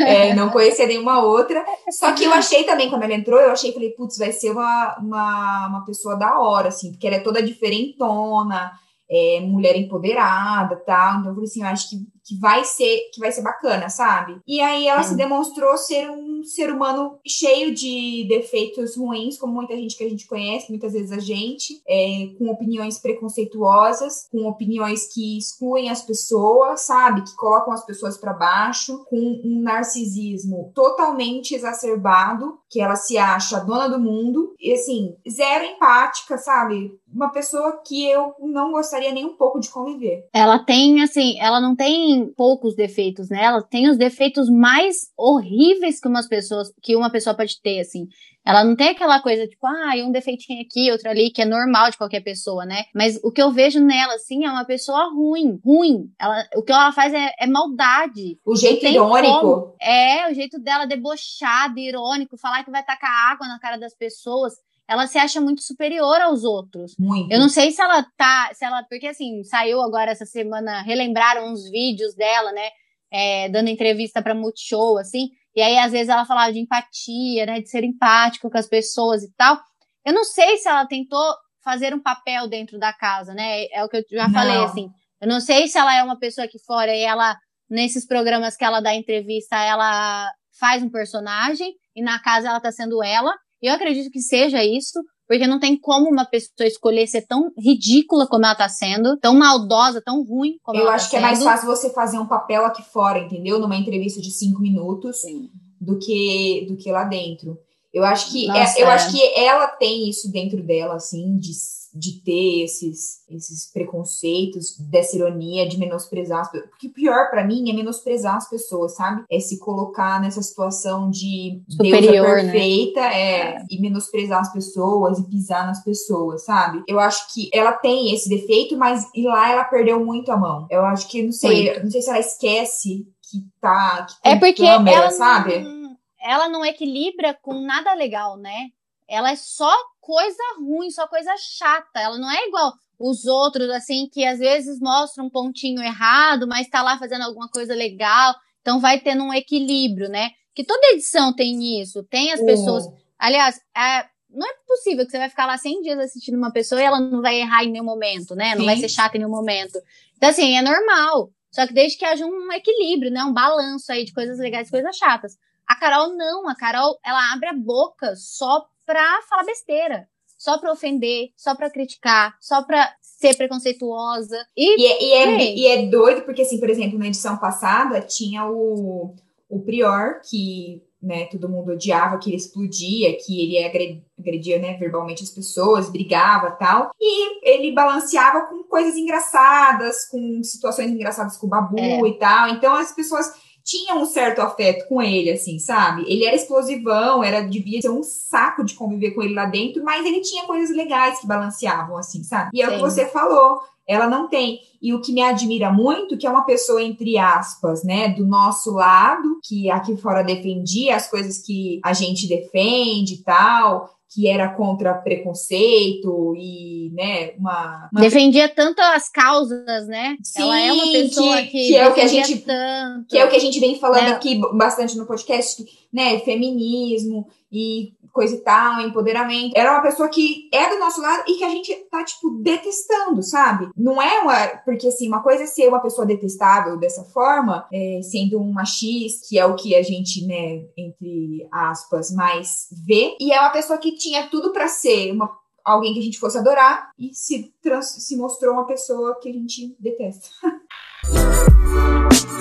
é, não conhecia nenhuma outra. Só que eu achei também, quando ela entrou, eu achei, falei, putz, vai ser uma, uma, uma pessoa da hora, assim, porque ela é toda diferentona, é, mulher empoderada tal. Então eu falei assim, eu acho que que vai ser que vai ser bacana, sabe? E aí ela se demonstrou ser um ser humano cheio de defeitos ruins, como muita gente que a gente conhece, muitas vezes a gente, é, com opiniões preconceituosas, com opiniões que excluem as pessoas, sabe? Que colocam as pessoas para baixo, com um narcisismo totalmente exacerbado, que ela se acha dona do mundo, e assim, zero empática, sabe? Uma pessoa que eu não gostaria nem um pouco de conviver. Ela tem, assim, ela não tem poucos defeitos nela, tem os defeitos mais horríveis que umas pessoas, que uma pessoa pode ter, assim. Ela não tem aquela coisa tipo, ah, um defeitinho aqui, outro ali, que é normal de qualquer pessoa, né? Mas o que eu vejo nela, assim, é uma pessoa ruim, ruim. Ela, o que ela faz é, é maldade. O jeito irônico. Como. É, o jeito dela debochado, irônico, falar que vai tacar água na cara das pessoas ela se acha muito superior aos outros. Muito. Eu não sei se ela tá, se ela, porque assim, saiu agora essa semana, relembraram uns vídeos dela, né, é, dando entrevista para Multishow, assim, e aí às vezes ela falava de empatia, né, de ser empático com as pessoas e tal. Eu não sei se ela tentou fazer um papel dentro da casa, né, é o que eu já não. falei, assim. Eu não sei se ela é uma pessoa aqui fora e ela, nesses programas que ela dá entrevista, ela faz um personagem e na casa ela tá sendo ela, eu acredito que seja isso, porque não tem como uma pessoa escolher ser tão ridícula como ela tá sendo, tão maldosa, tão ruim como eu ela tá sendo. Eu acho que é mais fácil você fazer um papel aqui fora, entendeu? Numa entrevista de cinco minutos, Sim. do que do que lá dentro. Eu acho que Nossa, é, eu é. acho que ela tem isso dentro dela, assim, de de ter esses, esses preconceitos, dessa ironia, de menosprezar as pessoas. Porque pior para mim é menosprezar as pessoas, sabe? É se colocar nessa situação de Superior, deusa né? perfeita né? é, e menosprezar as pessoas e pisar nas pessoas, sabe? Eu acho que ela tem esse defeito, mas e lá ela perdeu muito a mão. Eu acho que, não sei, não sei se ela esquece que tá. Que é porque câmera, ela sabe? Não, ela não equilibra com nada legal, né? Ela é só coisa ruim, só coisa chata. Ela não é igual os outros, assim, que às vezes mostram um pontinho errado, mas tá lá fazendo alguma coisa legal. Então vai tendo um equilíbrio, né? Que toda edição tem isso. Tem as pessoas. Uhum. Aliás, é, não é possível que você vai ficar lá 100 dias assistindo uma pessoa e ela não vai errar em nenhum momento, né? Não Sim. vai ser chata em nenhum momento. Então, assim, é normal. Só que desde que haja um equilíbrio, né? Um balanço aí de coisas legais e coisas chatas. A Carol não. A Carol, ela abre a boca só pra falar besteira. Só pra ofender, só pra criticar, só pra ser preconceituosa. E, e, é, e, é, e é doido, porque, assim, por exemplo, na edição passada tinha o, o Prior, que né, todo mundo odiava, que ele explodia, que ele agredia, né, verbalmente as pessoas, brigava tal. E ele balanceava com coisas engraçadas, com situações engraçadas com o Babu é. e tal. Então as pessoas tinha um certo afeto com ele, assim, sabe? Ele era explosivão, era devia ser um saco de conviver com ele lá dentro, mas ele tinha coisas legais que balanceavam, assim, sabe? E é Sim. o que você falou, ela não tem. E o que me admira muito, que é uma pessoa, entre aspas, né, do nosso lado, que aqui fora defendia as coisas que a gente defende e tal, que era contra preconceito e, né, uma, uma... defendia tanto as causas, né? Sim, Ela é uma pessoa que, que, que é o que a gente tanto, que é o que a gente vem falando né? aqui bastante no podcast, né, feminismo e coisa e tal, empoderamento. Era uma pessoa que é do nosso lado e que a gente tá, tipo, detestando, sabe? Não é uma. Porque, assim, uma coisa é ser uma pessoa detestável dessa forma, é, sendo um machista, que é o que a gente, né, entre aspas, mais vê, e é uma pessoa que tinha tudo para ser uma alguém que a gente fosse adorar e se, trans, se mostrou uma pessoa que a gente detesta. (laughs)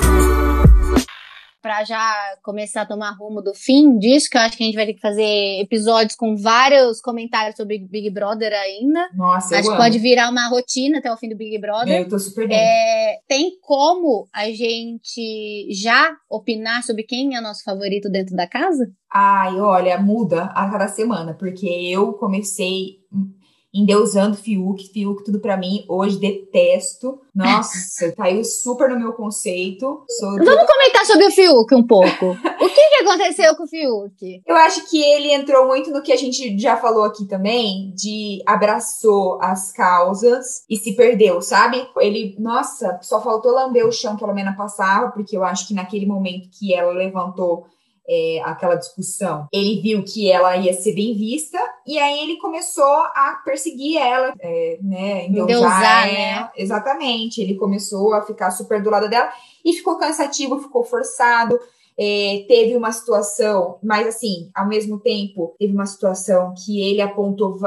para já começar a tomar rumo do fim disso, que eu acho que a gente vai ter que fazer episódios com vários comentários sobre Big Brother ainda. Nossa, acho que pode virar uma rotina até o fim do Big Brother. Eu tô super bem. É, tem como a gente já opinar sobre quem é nosso favorito dentro da casa? Ai, olha, muda a cada semana, porque eu comecei endeusando Fiuk, Fiuk tudo para mim, hoje detesto. Nossa, (laughs) caiu super no meu conceito. Sou Vamos toda... comentar sobre o Fiuk um pouco. o que, que aconteceu com o Fiuk? Eu acho que ele entrou muito no que a gente já falou aqui também, de abraçou as causas e se perdeu, sabe? Ele, nossa, só faltou lamber o chão que a Lumena passava, porque eu acho que naquele momento que ela levantou é, aquela discussão, ele viu que ela ia ser bem vista e aí ele começou a perseguir ela, é, né, endeusar, né? Exatamente, ele começou a ficar super do lado dela e ficou cansativo, ficou forçado. É, teve uma situação, mas assim, ao mesmo tempo, teve uma situação que ele apontou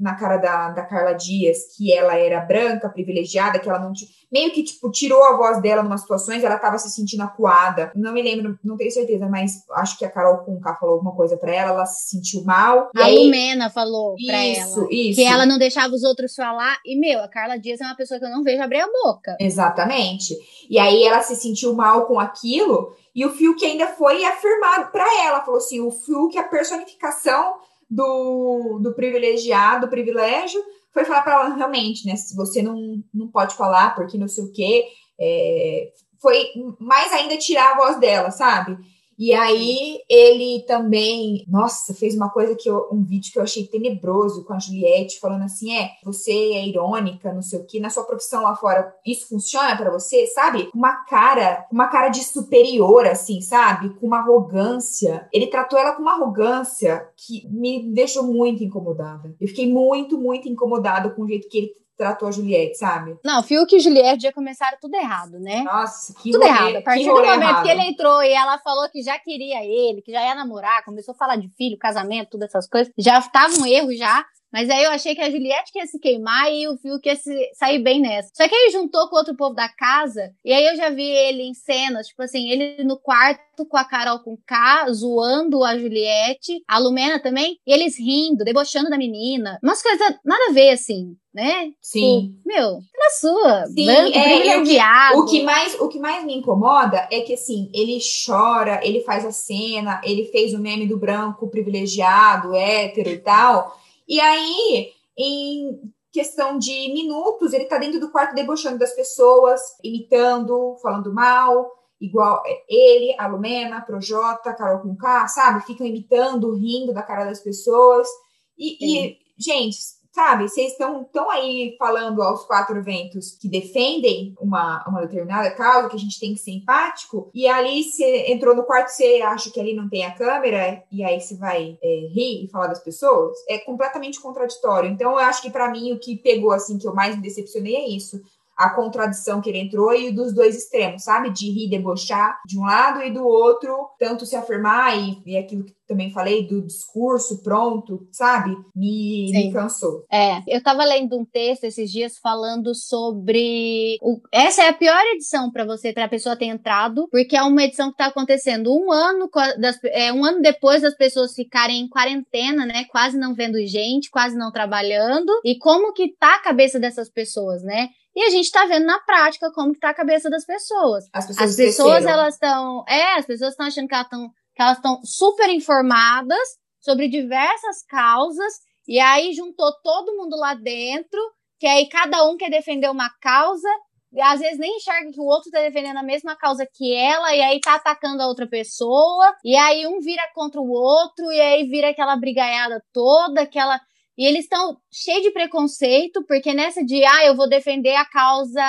na cara da, da Carla Dias que ela era branca, privilegiada, que ela não tinha meio que, tipo, tirou a voz dela em umas situações, ela tava se sentindo acuada. Não me lembro, não tenho certeza, mas acho que a Carol Conká falou alguma coisa para ela, ela se sentiu mal. A aí... Lumena falou pra isso, ela. Isso. Que ela não deixava os outros falar. E, meu, a Carla Dias é uma pessoa que eu não vejo abrir a boca. Exatamente. E aí ela se sentiu mal com aquilo, e o Fiuk ainda foi afirmado para ela. Falou assim: o Fiuk é a personificação do, do privilegiado, do privilégio, foi falar para ela realmente, né? Você não, não pode falar porque não sei o quê. É, foi mais ainda tirar a voz dela, sabe? E aí ele também, nossa, fez uma coisa que eu, um vídeo que eu achei tenebroso com a Juliette, falando assim: é, você é irônica, não sei o que, na sua profissão lá fora, isso funciona para você, sabe? Uma cara, uma cara de superior, assim, sabe? Com uma arrogância. Ele tratou ela com uma arrogância que me deixou muito incomodada. Eu fiquei muito, muito incomodada com o jeito que ele tratou a Juliette, sabe? Não, Fiuk e Juliette já começaram tudo errado, né? Nossa, que Tudo rolê, errado. A partir do momento errado. que ele entrou e ela falou que já queria ele, que já ia namorar, começou a falar de filho, casamento, todas essas coisas, já tava um erro já. Mas aí eu achei que a Juliette ia se queimar e o Fiuk ia se, sair bem nessa. Só que aí juntou com outro povo da casa, e aí eu já vi ele em cenas, tipo assim, ele no quarto com a Carol com K, zoando a Juliette, a Lumena também, e eles rindo, debochando da menina. Umas coisas nada a ver, assim, né? Sim. Tipo, meu, na sua. Sim, branco, é, privilegiado. o, que, o, que mais, o que mais me incomoda é que, assim, ele chora, ele faz a cena, ele fez o meme do branco privilegiado, hétero e tal. E aí, em questão de minutos, ele tá dentro do quarto debochando das pessoas, imitando, falando mal, igual ele, a Lumena, a Projota, a Carol com K, sabe? Ficam imitando, rindo da cara das pessoas. E, e gente, sabe, vocês estão tão aí falando aos quatro ventos que defendem uma, uma determinada causa, que a gente tem que ser empático, e ali você entrou no quarto, você acha que ali não tem a câmera, e aí você vai é, rir e falar das pessoas, é completamente contraditório. Então, eu acho que para mim o que pegou, assim, que eu mais me decepcionei é isso a contradição que ele entrou e dos dois extremos, sabe? De rir, debochar de um lado e do outro, tanto se afirmar e, e aquilo que também falei do discurso pronto, sabe? Me, me cansou. É, eu tava lendo um texto esses dias falando sobre. O... Essa é a pior edição para você, pra pessoa ter entrado, porque é uma edição que tá acontecendo um ano, das, é, um ano depois das pessoas ficarem em quarentena, né? Quase não vendo gente, quase não trabalhando. E como que tá a cabeça dessas pessoas, né? E a gente tá vendo na prática como que tá a cabeça das pessoas. As pessoas, as pessoas elas estão. É, as pessoas estão achando que elas estão que elas estão super informadas sobre diversas causas, e aí juntou todo mundo lá dentro, que aí cada um quer defender uma causa, e às vezes nem enxerga que o outro tá defendendo a mesma causa que ela, e aí tá atacando a outra pessoa, e aí um vira contra o outro, e aí vira aquela brigaiada toda, aquela. E eles estão cheios de preconceito, porque nessa de, ah, eu vou defender a causa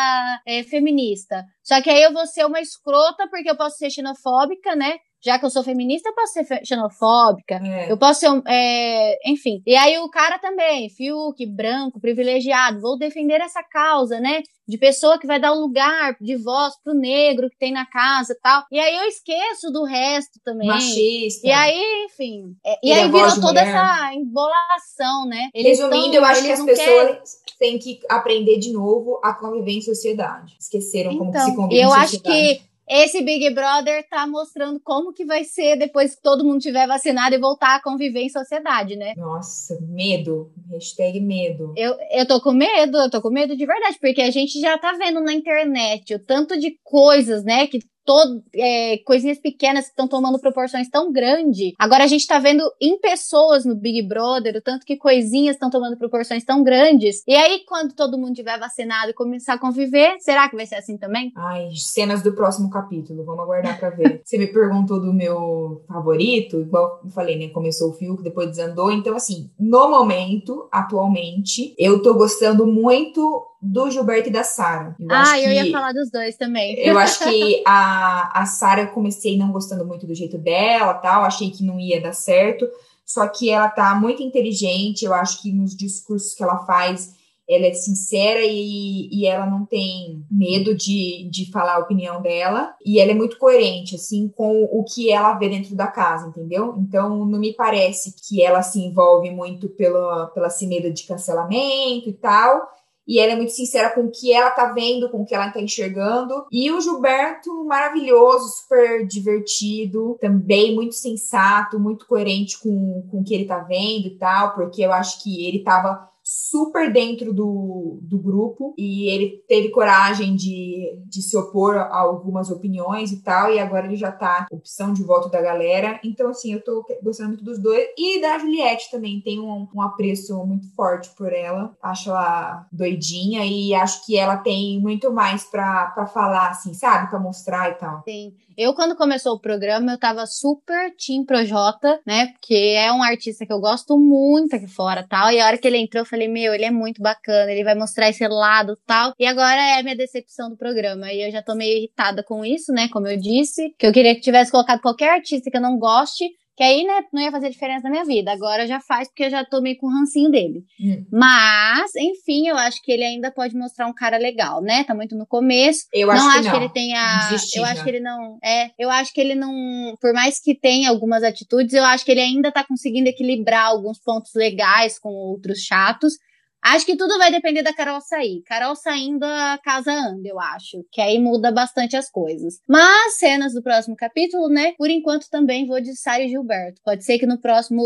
é, feminista. Só que aí eu vou ser uma escrota, porque eu posso ser xenofóbica, né? Já que eu sou feminista, eu posso ser xenofóbica, É. eu posso ser, um- é, enfim. E aí o cara também, Fiuk, branco, privilegiado, vou defender essa causa, né? De pessoa que vai dar o lugar de voz pro negro que tem na casa e tal. E aí eu esqueço do resto também. Machista. E aí, enfim. é, e é aí voz virou toda mulher. essa embolação, né? Eles Resumindo, tão- eu acho que as não querem- pessoas têm que aprender de novo a conviver em sociedade. Esqueceram como que se Então, convive eu em acho sociedade. que esse Big Brother tá mostrando como que vai ser depois que todo mundo tiver vacinado e voltar a conviver em sociedade, né? Nossa, medo. Hashtag medo. Eu, eu tô com medo, eu tô com medo de verdade, porque a gente já tá vendo na internet o tanto de coisas, né, que todo, é, coisinhas pequenas que estão tomando proporções tão grandes. Agora a gente tá vendo em pessoas no Big Brother o tanto que coisinhas estão tomando proporções tão grandes. E aí, quando todo mundo tiver vacinado e começar a conviver, será que vai ser assim também? Ai, cenas do próximo capítulo. Vamos aguardar pra ver. (laughs) Você me perguntou do meu favorito, igual eu falei, né? Começou o Fiuk, depois desandou. Então, assim, no momento, atualmente, eu tô gostando muito do Gilberto e da Sara. Ah, acho eu ia que- falar dos dois também. Eu acho (laughs) que a, a Sara eu comecei não gostando muito do jeito dela, tal, achei que não ia dar certo. Só que ela tá muito inteligente, eu acho que nos discursos que ela faz, ela é sincera e, e ela não tem medo de, de falar a opinião dela. E ela é muito coerente, assim, com o que ela vê dentro da casa, entendeu? Então, não me parece que ela se envolve muito pela, pela medo de cancelamento e tal. E ela é muito sincera com o que ela tá vendo, com o que ela tá enxergando. E o Gilberto, maravilhoso, super divertido, também muito sensato, muito coerente com, com o que ele tá vendo e tal, porque eu acho que ele tava super dentro do, do grupo e ele teve coragem de, de se opor a algumas opiniões e tal, e agora ele já tá opção de voto da galera. Então, assim, eu tô gostando muito dos dois. E da Juliette também, tem um, um apreço muito forte por ela. Acho ela doidinha e acho que ela tem muito mais pra falar, assim, sabe? Pra mostrar e tal. Sim. Eu, quando começou o programa, eu tava super Team Projota, né? Porque é um artista que eu gosto muito aqui fora tal. E a hora que ele entrou, eu falei, meu, ele é muito bacana, ele vai mostrar esse lado tal. E agora é a minha decepção do programa. E eu já tô meio irritada com isso, né? Como eu disse, que eu queria que tivesse colocado qualquer artista que eu não goste. Que aí, né, não ia fazer diferença na minha vida. Agora já faz, porque eu já tô meio com o rancinho dele. Hum. Mas, enfim, eu acho que ele ainda pode mostrar um cara legal, né? Tá muito no começo Eu acho não que acho não. que ele tenha. Eu acho que ele não. É, eu acho que ele não. Por mais que tenha algumas atitudes, eu acho que ele ainda tá conseguindo equilibrar alguns pontos legais com outros chatos. Acho que tudo vai depender da Carol sair. Carol saindo, a casa anda, eu acho. Que aí muda bastante as coisas. Mas, cenas do próximo capítulo, né? Por enquanto também vou de Sara e Gilberto. Pode ser que no próximo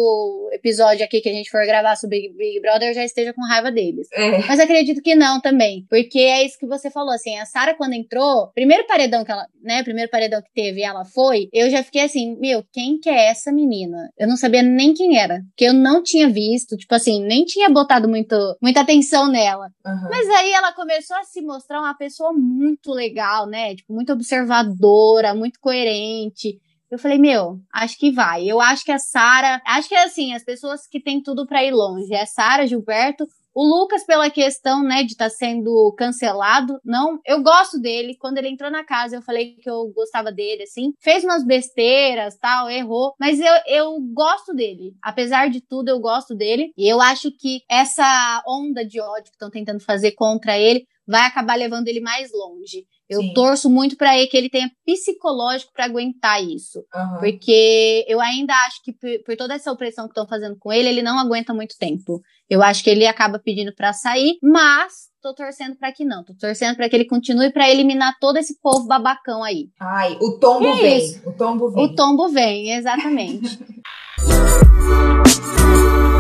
episódio aqui que a gente for gravar sobre Big, Big Brother eu já esteja com raiva deles. É. Mas acredito que não também. Porque é isso que você falou, assim, a Sara quando entrou, primeiro paredão que ela, né, primeiro paredão que teve e ela foi, eu já fiquei assim, meu, quem que é essa menina? Eu não sabia nem quem era, porque eu não tinha visto, tipo assim, nem tinha botado muito, muita atenção nela. Aham. Mas aí ela começou a se mostrar uma pessoa muito legal, né? Tipo, muito observadora, muito coerente. Eu falei, meu, acho que vai. Eu acho que a Sara, acho que é assim, as pessoas que têm tudo pra ir longe, é Sara, Gilberto, o Lucas pela questão, né, de estar sendo cancelado. Não, eu gosto dele. Quando ele entrou na casa, eu falei que eu gostava dele, assim. Fez umas besteiras, tal, errou, mas eu, eu gosto dele. Apesar de tudo, eu gosto dele. E eu acho que essa onda de ódio que estão tentando fazer contra ele vai acabar levando ele mais longe. Eu Sim. torço muito pra ele que ele tenha psicológico pra aguentar isso. Aham. Porque eu ainda acho que por, por toda essa opressão que estão fazendo com ele, ele não aguenta muito tempo. Eu acho que ele acaba pedindo pra sair, mas tô torcendo pra que não. Tô torcendo pra que ele continue pra eliminar todo esse povo babacão aí. Ai, o tombo é vem. isso. O tombo vem. O tombo vem, exatamente. (laughs)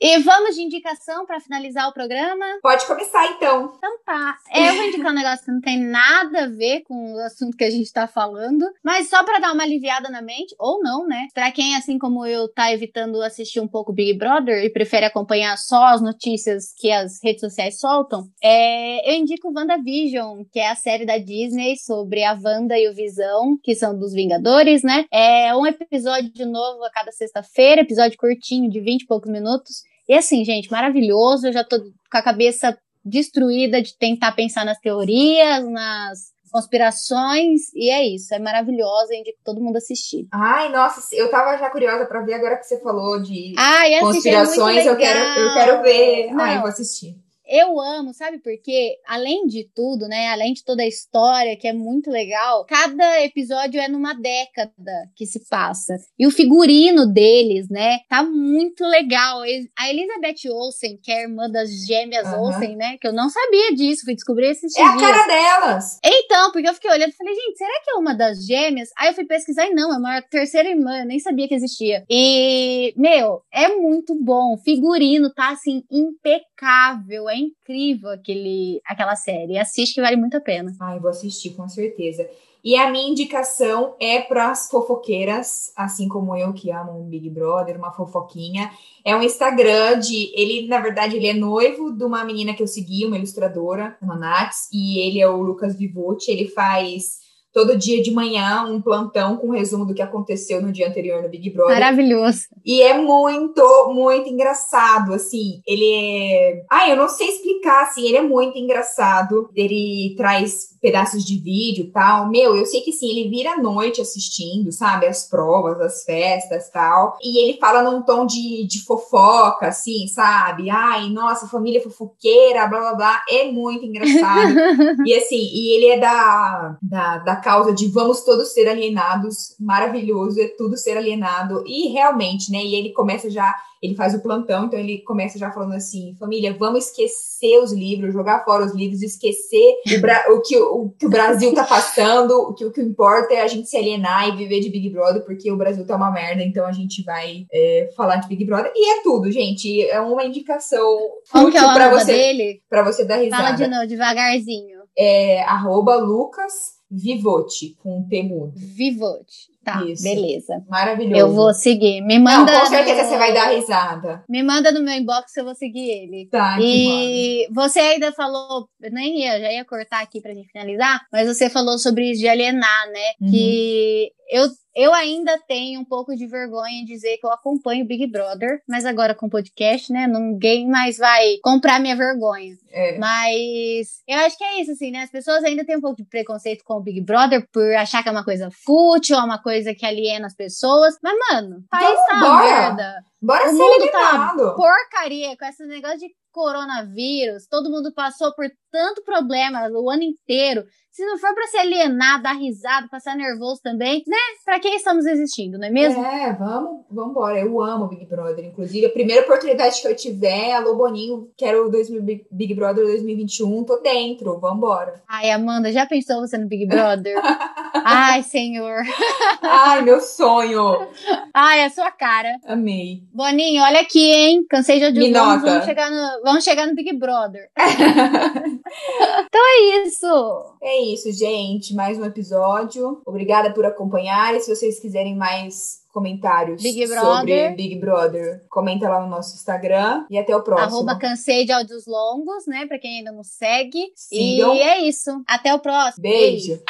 e vamos de indicação pra finalizar o programa? Pode começar então. Então tá. Eu vou indicar um negócio que não tem nada a ver com o assunto que a gente tá falando, mas só pra dar uma aliviada na mente, ou não, né? Pra quem, assim como eu, tá evitando assistir um pouco Big Brother e prefere acompanhar só as notícias que as redes sociais soltam, é, eu indico WandaVision, que é a série da Disney sobre a Wanda e o Visão, que são dos Vingadores, né? É um episódio novo a cada sexta-feira, episódio curtinho de 20 e poucos minutos. E assim, gente, maravilhoso. Eu já tô com a cabeça destruída de tentar pensar nas teorias, nas, conspirações, e é isso. É maravilhosa, indico todo mundo assistir. Ai, nossa, eu tava já curiosa pra ver agora que você falou de Ai, assiste, conspirações, é eu quero, eu quero ver. Não. Ai, eu vou assistir. Eu amo, sabe por quê? Além de tudo, né? Além de toda a história, que é muito legal, cada episódio é numa década que se passa. E o figurino deles, né? Tá muito legal. A Elizabeth Olsen, que é a irmã das gêmeas Aham. Olsen, né? Que eu não sabia disso, fui descobrir esses É a dias. cara delas. Então, porque eu fiquei olhando e falei, gente, será que é uma das gêmeas? Aí eu fui pesquisar e não, é uma terceira irmã, eu nem sabia que existia. E, meu, é muito bom. O figurino tá, assim, impecável. É incrível aquele, aquela série. Assiste que vale muito a pena. Ai, vou assistir, com certeza. E a minha indicação é para as fofoqueiras, assim como eu que amo um Big Brother, uma fofoquinha. É um Instagram de. Ele, na verdade, ele é noivo de uma menina que eu segui, uma ilustradora, a Nats, e ele é o Lucas Vivucci. Ele faz todo dia de manhã um plantão com resumo do que aconteceu no dia anterior no Big Brother. Maravilhoso. E é muito, muito engraçado, assim. Ele é. Ah, eu não sei explicar, assim. Ele é muito engraçado. Ele traz pedaços de vídeo e tal. Meu, eu sei que sim, ele vira à noite assistindo, sabe? As provas, as festas tal. E ele fala num tom de, de fofoca, assim, sabe? Ai, nossa, família fofoqueira, blá blá blá. É muito engraçado. (laughs) e assim, e ele é da, da, da causa de vamos todos ser alienados. Maravilhoso, é tudo ser alienado. E realmente, né? E ele começa já, ele faz o plantão, então ele começa já falando assim: família, vamos esquecer os livros, jogar fora os livros, esquecer (laughs) o, o que, o que o Brasil tá passando. O que, o que importa é a gente se alienar e viver de Big Brother, porque o Brasil tá uma merda, então a gente vai é, falar de Big Brother. E é tudo, gente. É uma indicação Como que é útil pra você, dele? pra você dar risada Fala de novo, devagarzinho. é arroba Lucas Vivote, com T mudo. Vivote. Tá, Isso. beleza. Maravilhoso. Eu vou seguir. Me Não, manda. com certeza no- você vai dar risada. Me manda no meu inbox eu vou seguir ele. Tá. E você ainda falou, eu nem ia, já ia cortar aqui pra gente finalizar, mas você falou sobre isso de alienar, né? Uhum. Que eu, eu ainda tenho um pouco de vergonha em dizer que eu acompanho o Big Brother, mas agora com podcast, né? Ninguém mais vai comprar minha vergonha. É. Mas eu acho que é isso, assim, né? As pessoas ainda têm um pouco de preconceito com o Big Brother por achar que é uma coisa fútil, é uma coisa que aliena as pessoas. Mas, mano, tá embora. merda Bora O ser mundo tá alienado. porcaria com esse negócio de coronavírus. Todo mundo passou por tanto problema o ano inteiro. Se não for pra se alienar, dar risada, passar nervoso também, né? Pra que estamos existindo, não é mesmo? É, vamos, vamos embora. Eu amo Big Brother. Inclusive, a primeira oportunidade que eu tiver, alô Boninho, quero o 2000 Big Brother 2021, tô dentro, vambora. Ai, Amanda, já pensou você no Big Brother? (laughs) Ai, senhor. Ai, meu sonho. Ai, a sua cara. Amei. Boninho, olha aqui, hein? Cansei de odiar. Vamos, vamos chegar no, vamos chegar no Big Brother. (laughs) então é isso. É isso, gente. Mais um episódio. Obrigada por acompanhar. E se vocês quiserem mais comentários Big sobre. Big Brother, comenta lá no nosso Instagram. E até o próximo. Arroba cansei de áudios longos, né? Pra quem ainda não segue. Sigam. E é isso. Até o próximo. Beijo.